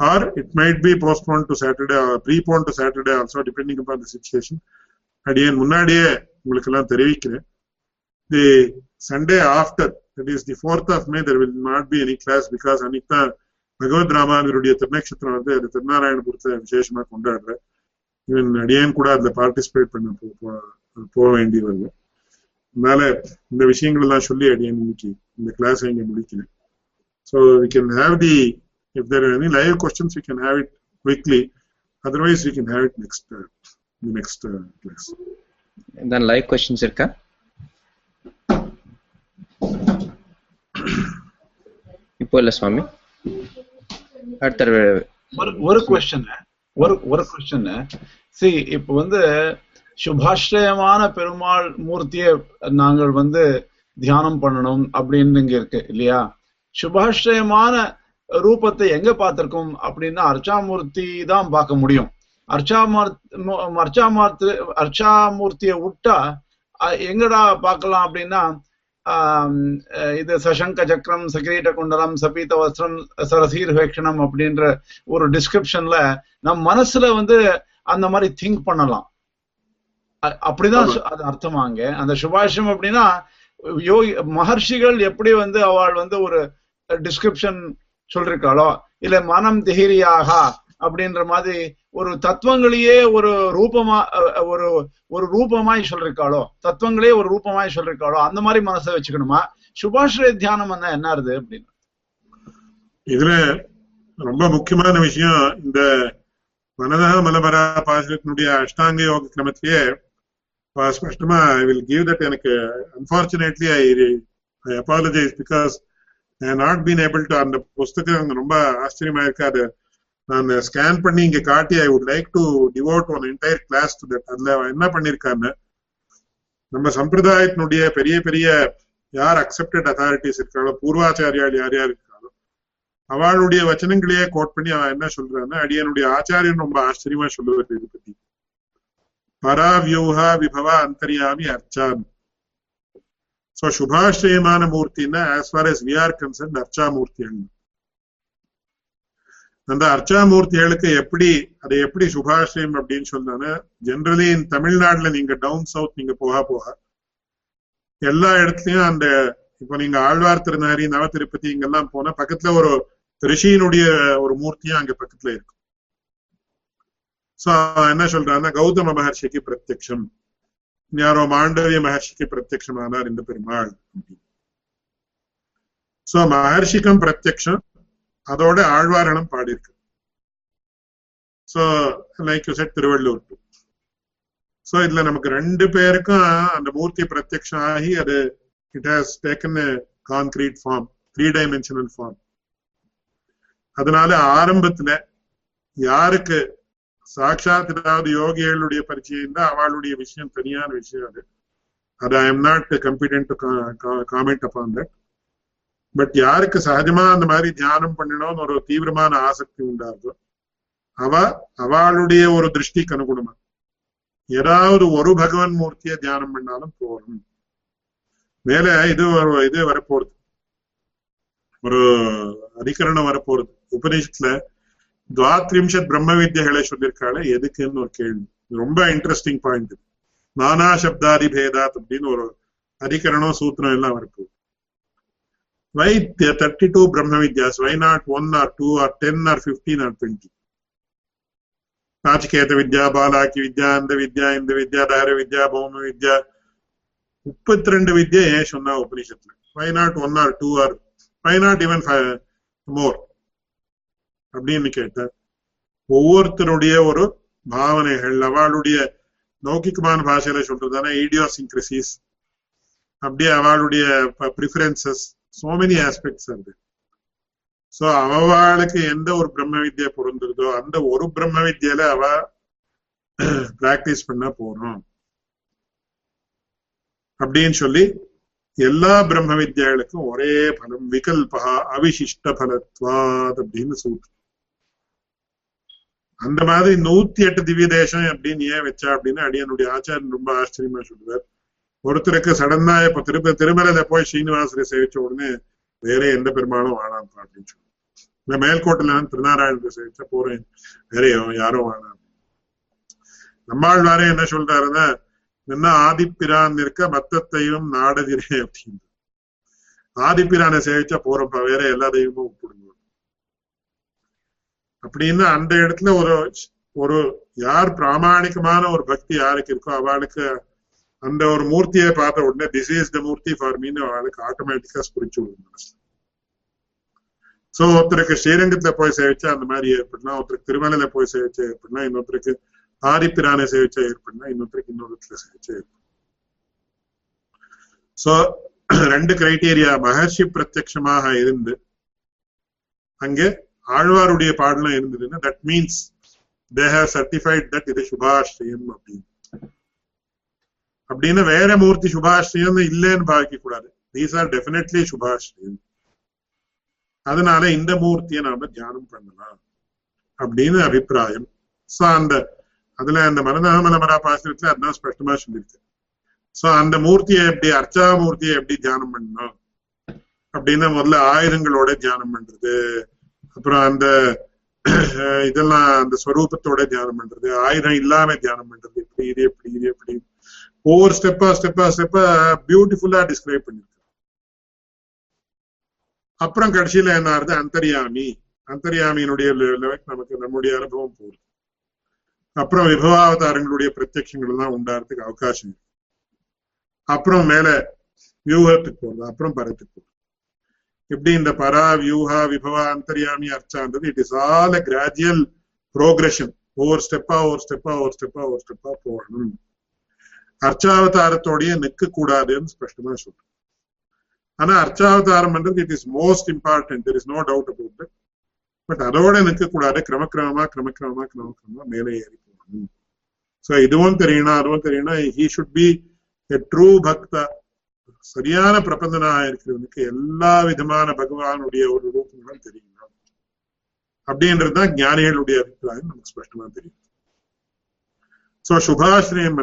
or it might be postpone to Saturday or preponed to Saturday also depending upon the situation. அடியேன் முன்னாடியே உங்களுக்கு எல்லாம் தெரிவிக்கிறேன். The Sunday after that is the fourth of May there will not be any class because அன்னைக்கு தான் பகவத் ராமானுடைய திருநக்ஷத்திரம் வந்து அது திருநாராயணபுரத்தை விசேஷமா கொண்டாடுற ஈவன் அடியேன் கூட அதுல பார்ட்டிசிபேட் பண்ண போக வேண்டி வருது. அதனால இந்த விஷயங்கள் எல்லாம் சொல்லி அடியேன் இன்னைக்கு இந்த கிளாஸ் இங்க முடிக்கிறேன். So we can have the if there are any live questions we can have it quickly. Otherwise we can have it next uh, the next uh, class. Then live questions இருக்கா? இப்போ இல்லை சுவாமி. அடுத்த ஒரு ஒரு question ஒரு ஒரு question C இப்போ வந்து சுபாஷ்ரயமான பெருமாள் மூர்த்தியை நாங்கள் வந்து தியானம் பண்ணணும் அப்படின்னு இங்க இருக்கு இல்லையா? சுபாஷ்ரயமான ரூபத்தை எங்க பார்த்திருக்கோம் அப்படின்னா அர்ச்சாமூர்த்தி தான் பார்க்க முடியும். அர்ச்சாமூர் அர்ச்சாமூர்த்தி அர்ச்சாமூர்த்தியை விட்டா எங்கடா பார்க்கலாம் அப்படின்னா இது சசங்க சக்கரம் சகிரீட குண்டலம் சபீத வஸ்திரம் சரசீர் வேக்ஷணம் அப்படின்ற ஒரு டிஸ்கிரிப்ஷன்ல நம் மனசுல வந்து அந்த மாதிரி திங்க் பண்ணலாம். அப்படிதான் அது அர்த்தமாங்க அந்த சுபாஷம் அப்படின்னா யோகி மகர்ஷிகள் எப்படி வந்து அவள் வந்து ஒரு டிஸ்கிரிப்ஷன் சொல்லிருக்காளோ இல்ல மனம் திகிரியாக அப்படின்ற மாதிரி ஒரு தத்துவங்களையே ஒரு ரூபமா ஒரு ஒரு ரூபமாய் சொல்லிருக்காளோ தத்துவங்களே ஒரு ரூபமாய் சொல்லிருக்காளோ அந்த மாதிரி மனசை வச்சுக்கணுமா? சுபாஷ்ரய தியானம் என்ன இருது அப்படின்னு. இதுல ரொம்ப முக்கியமான விஷயம் இந்த மனதா மலபரா பாசனத்தினுடைய அஷ்டாங்க யோக கிரமத்திலேயே ஸ்பஷ்டமா ஐ வில் கிவ் தட் எனக்கு unfortunately I I apologize because I not been able to அந்த புஸ்தகம் ரொம்ப ஆச்சரியமா இருக்காது நான் ஸ்கேன் பண்ணி இங்க காட்டி I would like to devote one entire class to that அதுல அவன் என்ன பண்ணிருக்கான்னு நம்ம சம்பிரதாயத்தினுடைய பெரிய பெரிய யார் அக்செப்டட் அத்தாரிட்டிஸ் இருக்காங்களோ பூர்வாச்சாரியால் யார் யார் இருக்காங்களோ அவளுடைய வச்சனங்களையே கோட் பண்ணி அவன் என்ன சொல்றான்னா அடியனுடைய ஆச்சாரியன் ரொம்ப ஆச்சரியமா சொல்லுவது இது பத்தி. பராவியூஹா விபவா அந்தரியாமி அர்ச்சான் சோ சுபாஷ்யமான மூர்த்தின்னா as far as we are concern அர்ச்சா மூர்த்திகள் அந்த அர்ச்சாமூர்த்திகளுக்கு எப்படி அதை எப்படி சுபாஷயம் அப்படின்னு சொன்னாங்கன்னா ஜென்ரலி தமிழ்நாட்டுல நீங்க டவுன் சவுத் நீங்க போக போக எல்லா இடத்துலயும் அந்த இப்போ நீங்க ஆழ்வார் திருநாரி நவ திருப்பதி இங்கெல்லாம் போனா பக்கத்துல ஒரு ரிஷியினுடைய ஒரு மூர்த்தியும் அங்க பக்கத்துல இருக்கும். சோ என்ன சொல்றாங்கன்னா கௌதம மகர்ஷிக்கு பிரத்யக்ஷம். யாரோ மாண்டவிய மகர்ஷிக்கு பிரத்யக்ஷமானார் இந்த பெருமாள் சோ மகர்ஷிக்கும் பிரத்யக்ஷம். அதோட ஆழ்வாரணம் பாடியிருக்கு. So like you said Thiruvallur. Too so இதுல நமக்கு ரெண்டு பேருக்கும் அந்த மூர்த்தி பிரத்யக்ஷம் ஆகி அது it has taken concrete form three dimensional form அதனால ஆரம்பத்துல யாருக்கு சாட்சாத் ஏதாவது யோகிகளுடைய பரிச்சயம் தான் அவளுடைய விஷயம் தனியான விஷயம் அது. அது I am not competent to comment upon that but யாருக்கு சகஜமா அந்த மாதிரி தியானம் பண்ணணும்னு ஒரு தீவிரமான ஆசக்தி உண்டாகுதோ அவ அவளுடைய ஒரு திருஷ்டிக்கு அனுகுணமா ஏதாவது ஒரு பகவான் மூர்த்தியை தியானம் பண்ணாலும் போறோம் மேல இது ஒரு இது வரப்போறது ஒரு அதிகரணம் வரப்போறது உபநிஷத்துல துவாத்ரிம்ஷத் பிரம்ம வித்தியகளை சொல்லியிருக்காளே எதுக்குன்னு ஒரு கேள்வி. ரொம்ப இன்ட்ரெஸ்டிங் பாயிண்ட் நானா சப்தாதி பேதாத் அப்படின்னு ஒரு அதிகரணம் சூத்திரம் எல்லாம் வரப்போகுது. வை தேர்ட்டி டூ பிரம்ம Vidya's why not one or two or ten or fifteen or twenty Nachiketa வித்யா பாலாக்கி வித்யா அந்த வித்யா இந்த வித்யா தார வித்யா பௌம வித்யா முப்பத்தி ரெண்டு வித்யா ஏன் சொன்னா உபனிஷத்துல? Why not one or two or why not even more அப்படின்னு கேட்ட ஒவ்வொருத்தருடைய ஒரு பாவனைகள் அவளுடைய லௌகிகமான பாஷையில சொல்றதான ஐடியோசிங்க்ரசிஸ் அப்படியே அவளுடைய ப்ரிஃபரன்சஸ் சோ மெனி ஆஸ்பெக்ட்ஸ் அது சோ அவளுக்கு எந்த ஒரு பிரம்ம வித்யா பொருந்துருதோ அந்த ஒரு பிரம்ம வித்யால அவ பிராக்டிஸ் பண்ண போறோம் அப்படின்னு சொல்லி எல்லா பிரம்ம வித்யாளுக்கும் ஒரே பலம் விகல்பா அவிசிஷ்ட பலத்வாத் அப்படின்னு சூத்திரம் அந்த மாதிரி நூத்தி எட்டு திவ்ய தேசம் அப்படின்னு ஏன் வச்சா அப்படின்னு அடியனுடைய ஆச்சாரியன் ரொம்ப ஆச்சரியமா சொல்றாரு. ஒருத்தருக்கு சடனா இப்ப திருப்ப திருமலையில போய் ஸ்ரீனிவாசரை சேவிச்ச உடனே வேற எந்த பெருமாளும் வாழாம் அப்படின்னு சொல்லு. இந்த மேல்கோட்டில திருநாராயணத்தை சேவிச்சா போறேன். வேற யாரும் வாழாம். நம்மாழ்வாரே என்ன சொல்றாருன்னா என்ன ஆதிப்பிரான் இருக்க மத்தத்தையும் நாடதிரே அப்படின்னு ஆதிப்பிரானை சேவிச்சா போறப்ப வேற எல்லா தெய்வமும் விட்டுடுங்க அப்படின்னு அந்த இடத்துல ஒரு ஒரு யார் பிராமணிகமான ஒரு பக்தி யாருக்கு இருக்கோ அவளுக்கு அந்த ஒரு மூர்த்தியை பார்த்த உடனே this is the murti for me அவளுக்கு ஆட்டோமேட்டிக்கா ஸ்பிரிச்சு மனசு சோ ஒருத்தருக்கு ஸ்ரீரங்கத்துல போய் சேவிச்சா அந்த மாதிரி ஏற்படலாம். ஒருத்தருக்கு திருமலையில போய் சேவிச்சா ஏற்படலாம். இன்னொருத்தருக்கு ஆதிப்பிரானை சேவிச்சா ஏற்படலாம். இன்னொருத்தருக்கு இன்னொருத்துல சேவிச்சா ஏற்படும் சோ ரெண்டு கிரைட்டீரியா மகர்ஷி பிரத்யமாக இருந்து அங்கே ஆழ்வாருடைய பாடலாம் இருந்ததுன்னா that means they have certified that இது சுபாஸ்ரீயம் அப்படின்னு. அப்படின்னு வேற மூர்த்தி சுபாஸ்ரீயம் இல்லைன்னு பாவிக்க கூடாது தீஸ் ஆர் டெபினெட்லி சுபாஸ்ரீயம் அதனால இந்த மூர்த்தியை நாம தியானம் பண்ணலாம் அப்படின்னு அபிப்பிராயம் சோ அந்த அதுல அந்த மனதாமலமரா பாசனத்துல அதான் ஸ்பஷ்டமா சொல்லியிருக்கு சோ அந்த மூர்த்தியை எப்படி அர்ச்சா மூர்த்தியை எப்படி தியானம் பண்ணணும் அப்படின்னா முதல்ல ஆயுதங்களோட தியானம் பண்றது அப்புறம் அந்த இதெல்லாம் அந்த ஸ்வரூபத்தோட தியானம் பண்றது ஆயுதம் இல்லாம தியானம் பண்றது இப்படி இது எப்படி இது எப்படி ஒவ்வொரு ஸ்டெப்பா ஸ்டெப்பா ஸ்டெப்பா பியூட்டிஃபுல்லா டிஸ்கிரைப் பண்ணிருக்கு அப்புறம் கடைசியில என்ன ஆறுது? அந்தரியாமி. அந்தரியாமியினுடைய நமக்கு நம்முடைய அனுபவம் போகுது. அப்புறம் விபவாவதாரங்களுடைய பிரத்யட்சங்கள் எல்லாம் உண்டாறதுக்கு அவகாசம் இருக்கு. அப்புறம் மேல வியூகத்துக்கு போறது அப்புறம் பரத்துக்கு போறது. இப்படி இந்த பரா வியூஹா விபவா அந்தரியாமி அர்ச்சான்றது it is all a gradual progression ஒவ்வொரு ஸ்டெப்பா ஒவ்வொரு ஸ்டெப்பா ஒவ்வொரு ஸ்டெப்பா ஒவ்வொரு ஸ்டெப்பா போகணும். அர்ச்சாவதாரத்தோடய நிக்க கூடாதுன்னு ஸ்பஷ்டமா சொல்றேன் ஆனா அர்ச்சாவதாரம் பண்றது it is most important there is no doubt about but அதோட நிக்க கூடாது கிரமக்கிரமமா கிரமக்கிரமமா கிரமக்கிரமமா மேலே ஏறி போகணும். சோ இதுவும் தெரியணும் அதுவும் தெரியணும் he should be a true பக்தா சரியான பிரபந்தனா இருக்கிறவனுக்கு எல்லா விதமான பகவானுடைய ஒரு ரூபங்களும் தெரியும்? அப்படின்றதுதான் ஞானிகளுடைய அபிப்பிராயம். நமக்கு ஸ்பஷ்டமா தெரியும். சோ சுபாஸ்ரயம்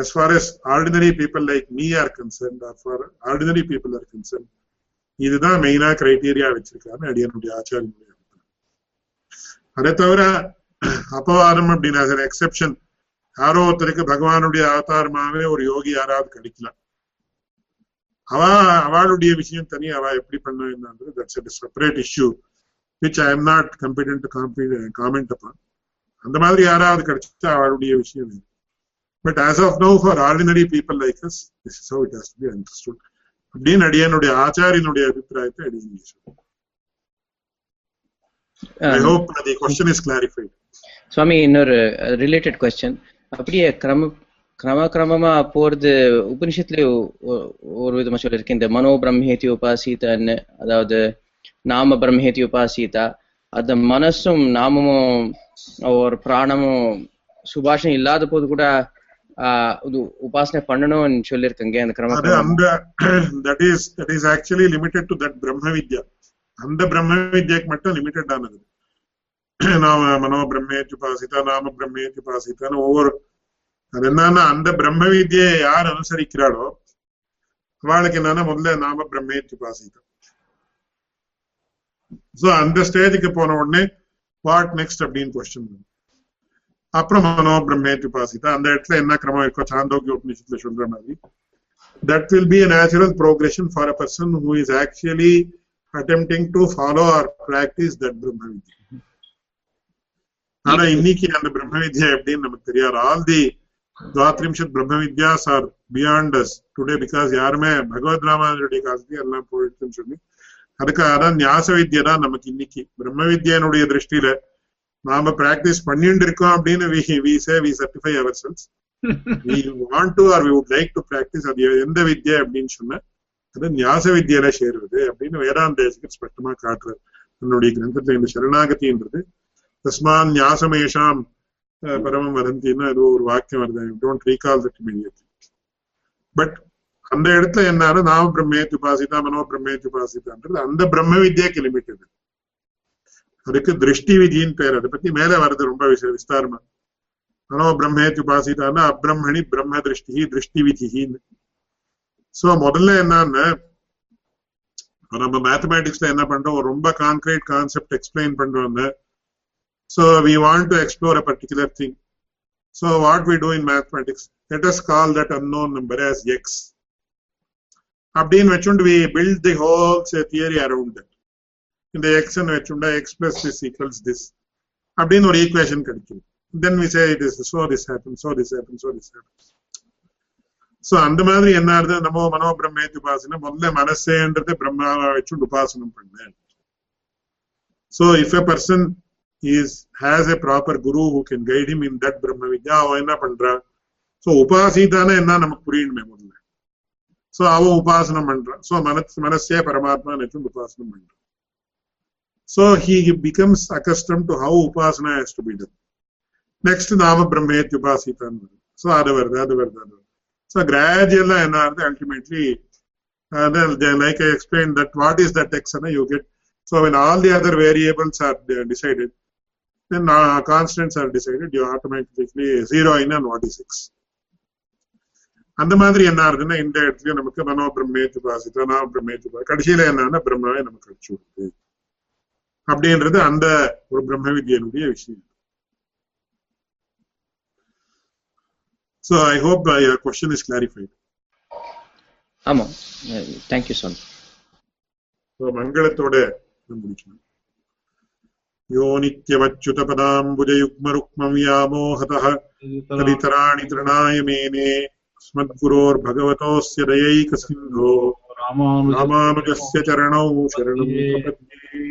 as far as ordinary people like me are concerned or for ordinary people are concerned இதுதான் மெயினா கிரைட்டீரியா வச்சிருக்காரு அடியனுடைய ஆச்சாரியனுடைய அதை தவிர அபவாதம் அப்படின்னா எக்ஸெப்ஷன் யாரோ ஒருத்தருக்கு பகவானுடைய அவதாரமாவே ஒரு யோகி யாராவது கிடைக்கலாம். அவ அவளுடைய விஷயம் தனி அவ எப்படி பண்ண என்னன்றது that's separate issue which I am not competent comment upon அந்த மாதிரி யாராவது கிடைச்சா அவளுடைய விஷயம் but as of no for ordinary people like us this is it has be understood அப்படின்னு அடியனுடைய ஆச்சாரியனுடைய அபிப்பிராயத்தை அடியன் I hope the question is clarified Swami இன்னொரு ரிலேட்டட் கொஸ்டின் அப்படியே கிரம கிரம கிரமமா போறது உபனிஷத்துலயே ஒரு விதமா சொல்லியிருக்கு. இந்த மனோ பிரம்மேதி உபாசித்தன்னு அதாவது நாம பிரம்மேதி உபாசித்தா அந்த மனசும் நாமமும் ஒரு பிராணமும் சுபாஷம் இல்லாத போது கூட உபாசனை பண்ணணும்னு சொல்லியிருக்கங்க அந்த கிரம அந்த that is that is actually limited to that பிரம்ம வித்யா அந்த பிரம்ம வித்யாக்கு மட்டும் லிமிடெட் ஆனது. நாம மனோ பிரம்மேச்சு பாசித்தா நாம பிரம்மேச்சு பாசித்தான்னு ஒவ்வொரு அது என்னன்னா அந்த பிரம்ம வித்யை யார் அனுசரிக்கிறாளோ அவளுக்கு என்னன்னா முதல்ல நாம பிரம்மேச்சு பாசித்தா சோ அந்த ஸ்டேஜுக்கு போன உடனே வாட் நெக்ஸ்ட் அப்படின்னு கொஸ்டின் அப்புறம் மனோ பிரம்மேச்சு பாசித்தா அந்த இடத்துல என்ன கிரமம் இருக்கோ சாந்தோக்கிய உபநிஷத்துல சொல்ற மாதிரி that will be a natural progression for a person who is actually attempting to follow or practice that Brahma Vidya. ஆனா இன்னைக்கு அந்த பிரம்ம வித்யா எப்படின்னு நமக்கு தெரியாது ஆல் தி துவாத்ரிம்ஷத் பிரம்ம Vidya's are beyond us today because யாருமே பகவத் ராமானுடைய காலத்துக்கு எல்லாம் போயிடுச்சுன்னு சொல்லி அதுக்காக தான் ஞாச வித்யா தான் நமக்கு இன்னைக்கு பிரம்ம வித்யானுடைய திருஷ்டியில நாம பிராக்டிஸ் பண்ணிட்டு இருக்கோம் அப்படின்னு we we say we certify our selves we want to or we would like to practice அது எந்த வித்யா அப்படின்னு சொன்ன அது ஞாச வித்யால சேருவது அப்படின்னு வேதாந்தேசகர் ஸ்பஷ்டமா காட்டுறாரு. தன்னுடைய கிரந்தத்துல இந்த சரணாகதின்றது. தஸ்மான் ஞாசமேஷாம் பரமம் வதந்தின்னு அது ஒரு வாக்கியம் வருது. Don't recall that immediately but அந்த இடத்துல என்ன நாம பிரம்மேத்து பாசிதா மனோ பிரம்மேத்து பாசிதான்றது அந்த பிரம்ம வித்யாக்கு லிமிட்டது அதுக்கு திருஷ்டி விதின்னு பேர் அதை பத்தி மேல வருது ரொம்ப விஸ்தாரமா. மனோ பிரம்மேத்து உபாசிதான்னா அப்ரம்மணி பிரம்ம திருஷ்டி திருஷ்டி விதின்னு சோ முதல்ல என்னன்னு நம்ம மேத்தமேட்டிக்ஸ்ல என்ன பண்றோம்? ரொம்ப கான்கிரீட் கான்செப்ட் எக்ஸ்பிளைன் பண்றோம்னு so we want to explore a particular thing So what we do in mathematics let us call that unknown number as அப்படின்னு வச்சுண்டு we build the holes theory theory. இந்த x வச்சுட்டா வச்சுண்டா plus this this this அப்படின்னு ஒரு equation கிடைக்கும். Then we say it is so this happen so this happen so this happen so அந்த மாதிரி என்ன ஆகுது? நம்ம மனோ பிரம்மேத்தி உபாசனை முதல்ல மனசேன்றது பிரம்மாவை வச்சுண்டு உபாசனம் பண்ணேன் So if a person is has a proper guru who can guide him in that brahma vidya அவன் என்ன பண்றான் சோ உபாசிதானே என்ன நமக்கு புரியணுமே முதல்ல. சோ அவன் உபாசனம் பண்றான். சோ மனசு மனசே பரமாத்மா நினைச்சு உபாசனம் பண்றான். so he becomes accustomed to how upasana has to be done next நாம பிரம்மேத் உபாசிதான் so அது வருது அது வருது அது வருது so gradually என்ன ஆகுது ultimately uh, then, like I explained that what is that x and you get so when all the other variables are decided then uh, constants are decided, you automatically zero in and what is x. அந்த மாதிரி என்ன ஆகுதுன்னா இந்த இடத்துல நமக்கு மனோ பிரம்மேத்து பாசித்தா நான் பிரம்மேத்து கடைசியில என்னன்னா பிரம்மாவே நமக்கு அடிச்சு விடுது அப்படின்றது அந்த ஒரு பிரம்ம வித்யனுடைய விஷயம் So I hope uh, your question is clarified. ஆமா தேங்க்யூ சார் So மங்களத்தோட முடிச்சோம் यो नित्यमच्युतपदाम्बुजयुग्मरुक्मं व्यामोहतः तदितराणि तृणाय मेने अस्मद्गुरोर्भगवतोऽस्य दयैकसिन्धो ராமானுஜ रामानुजस्य चरणौ शरणं प्रपद्ये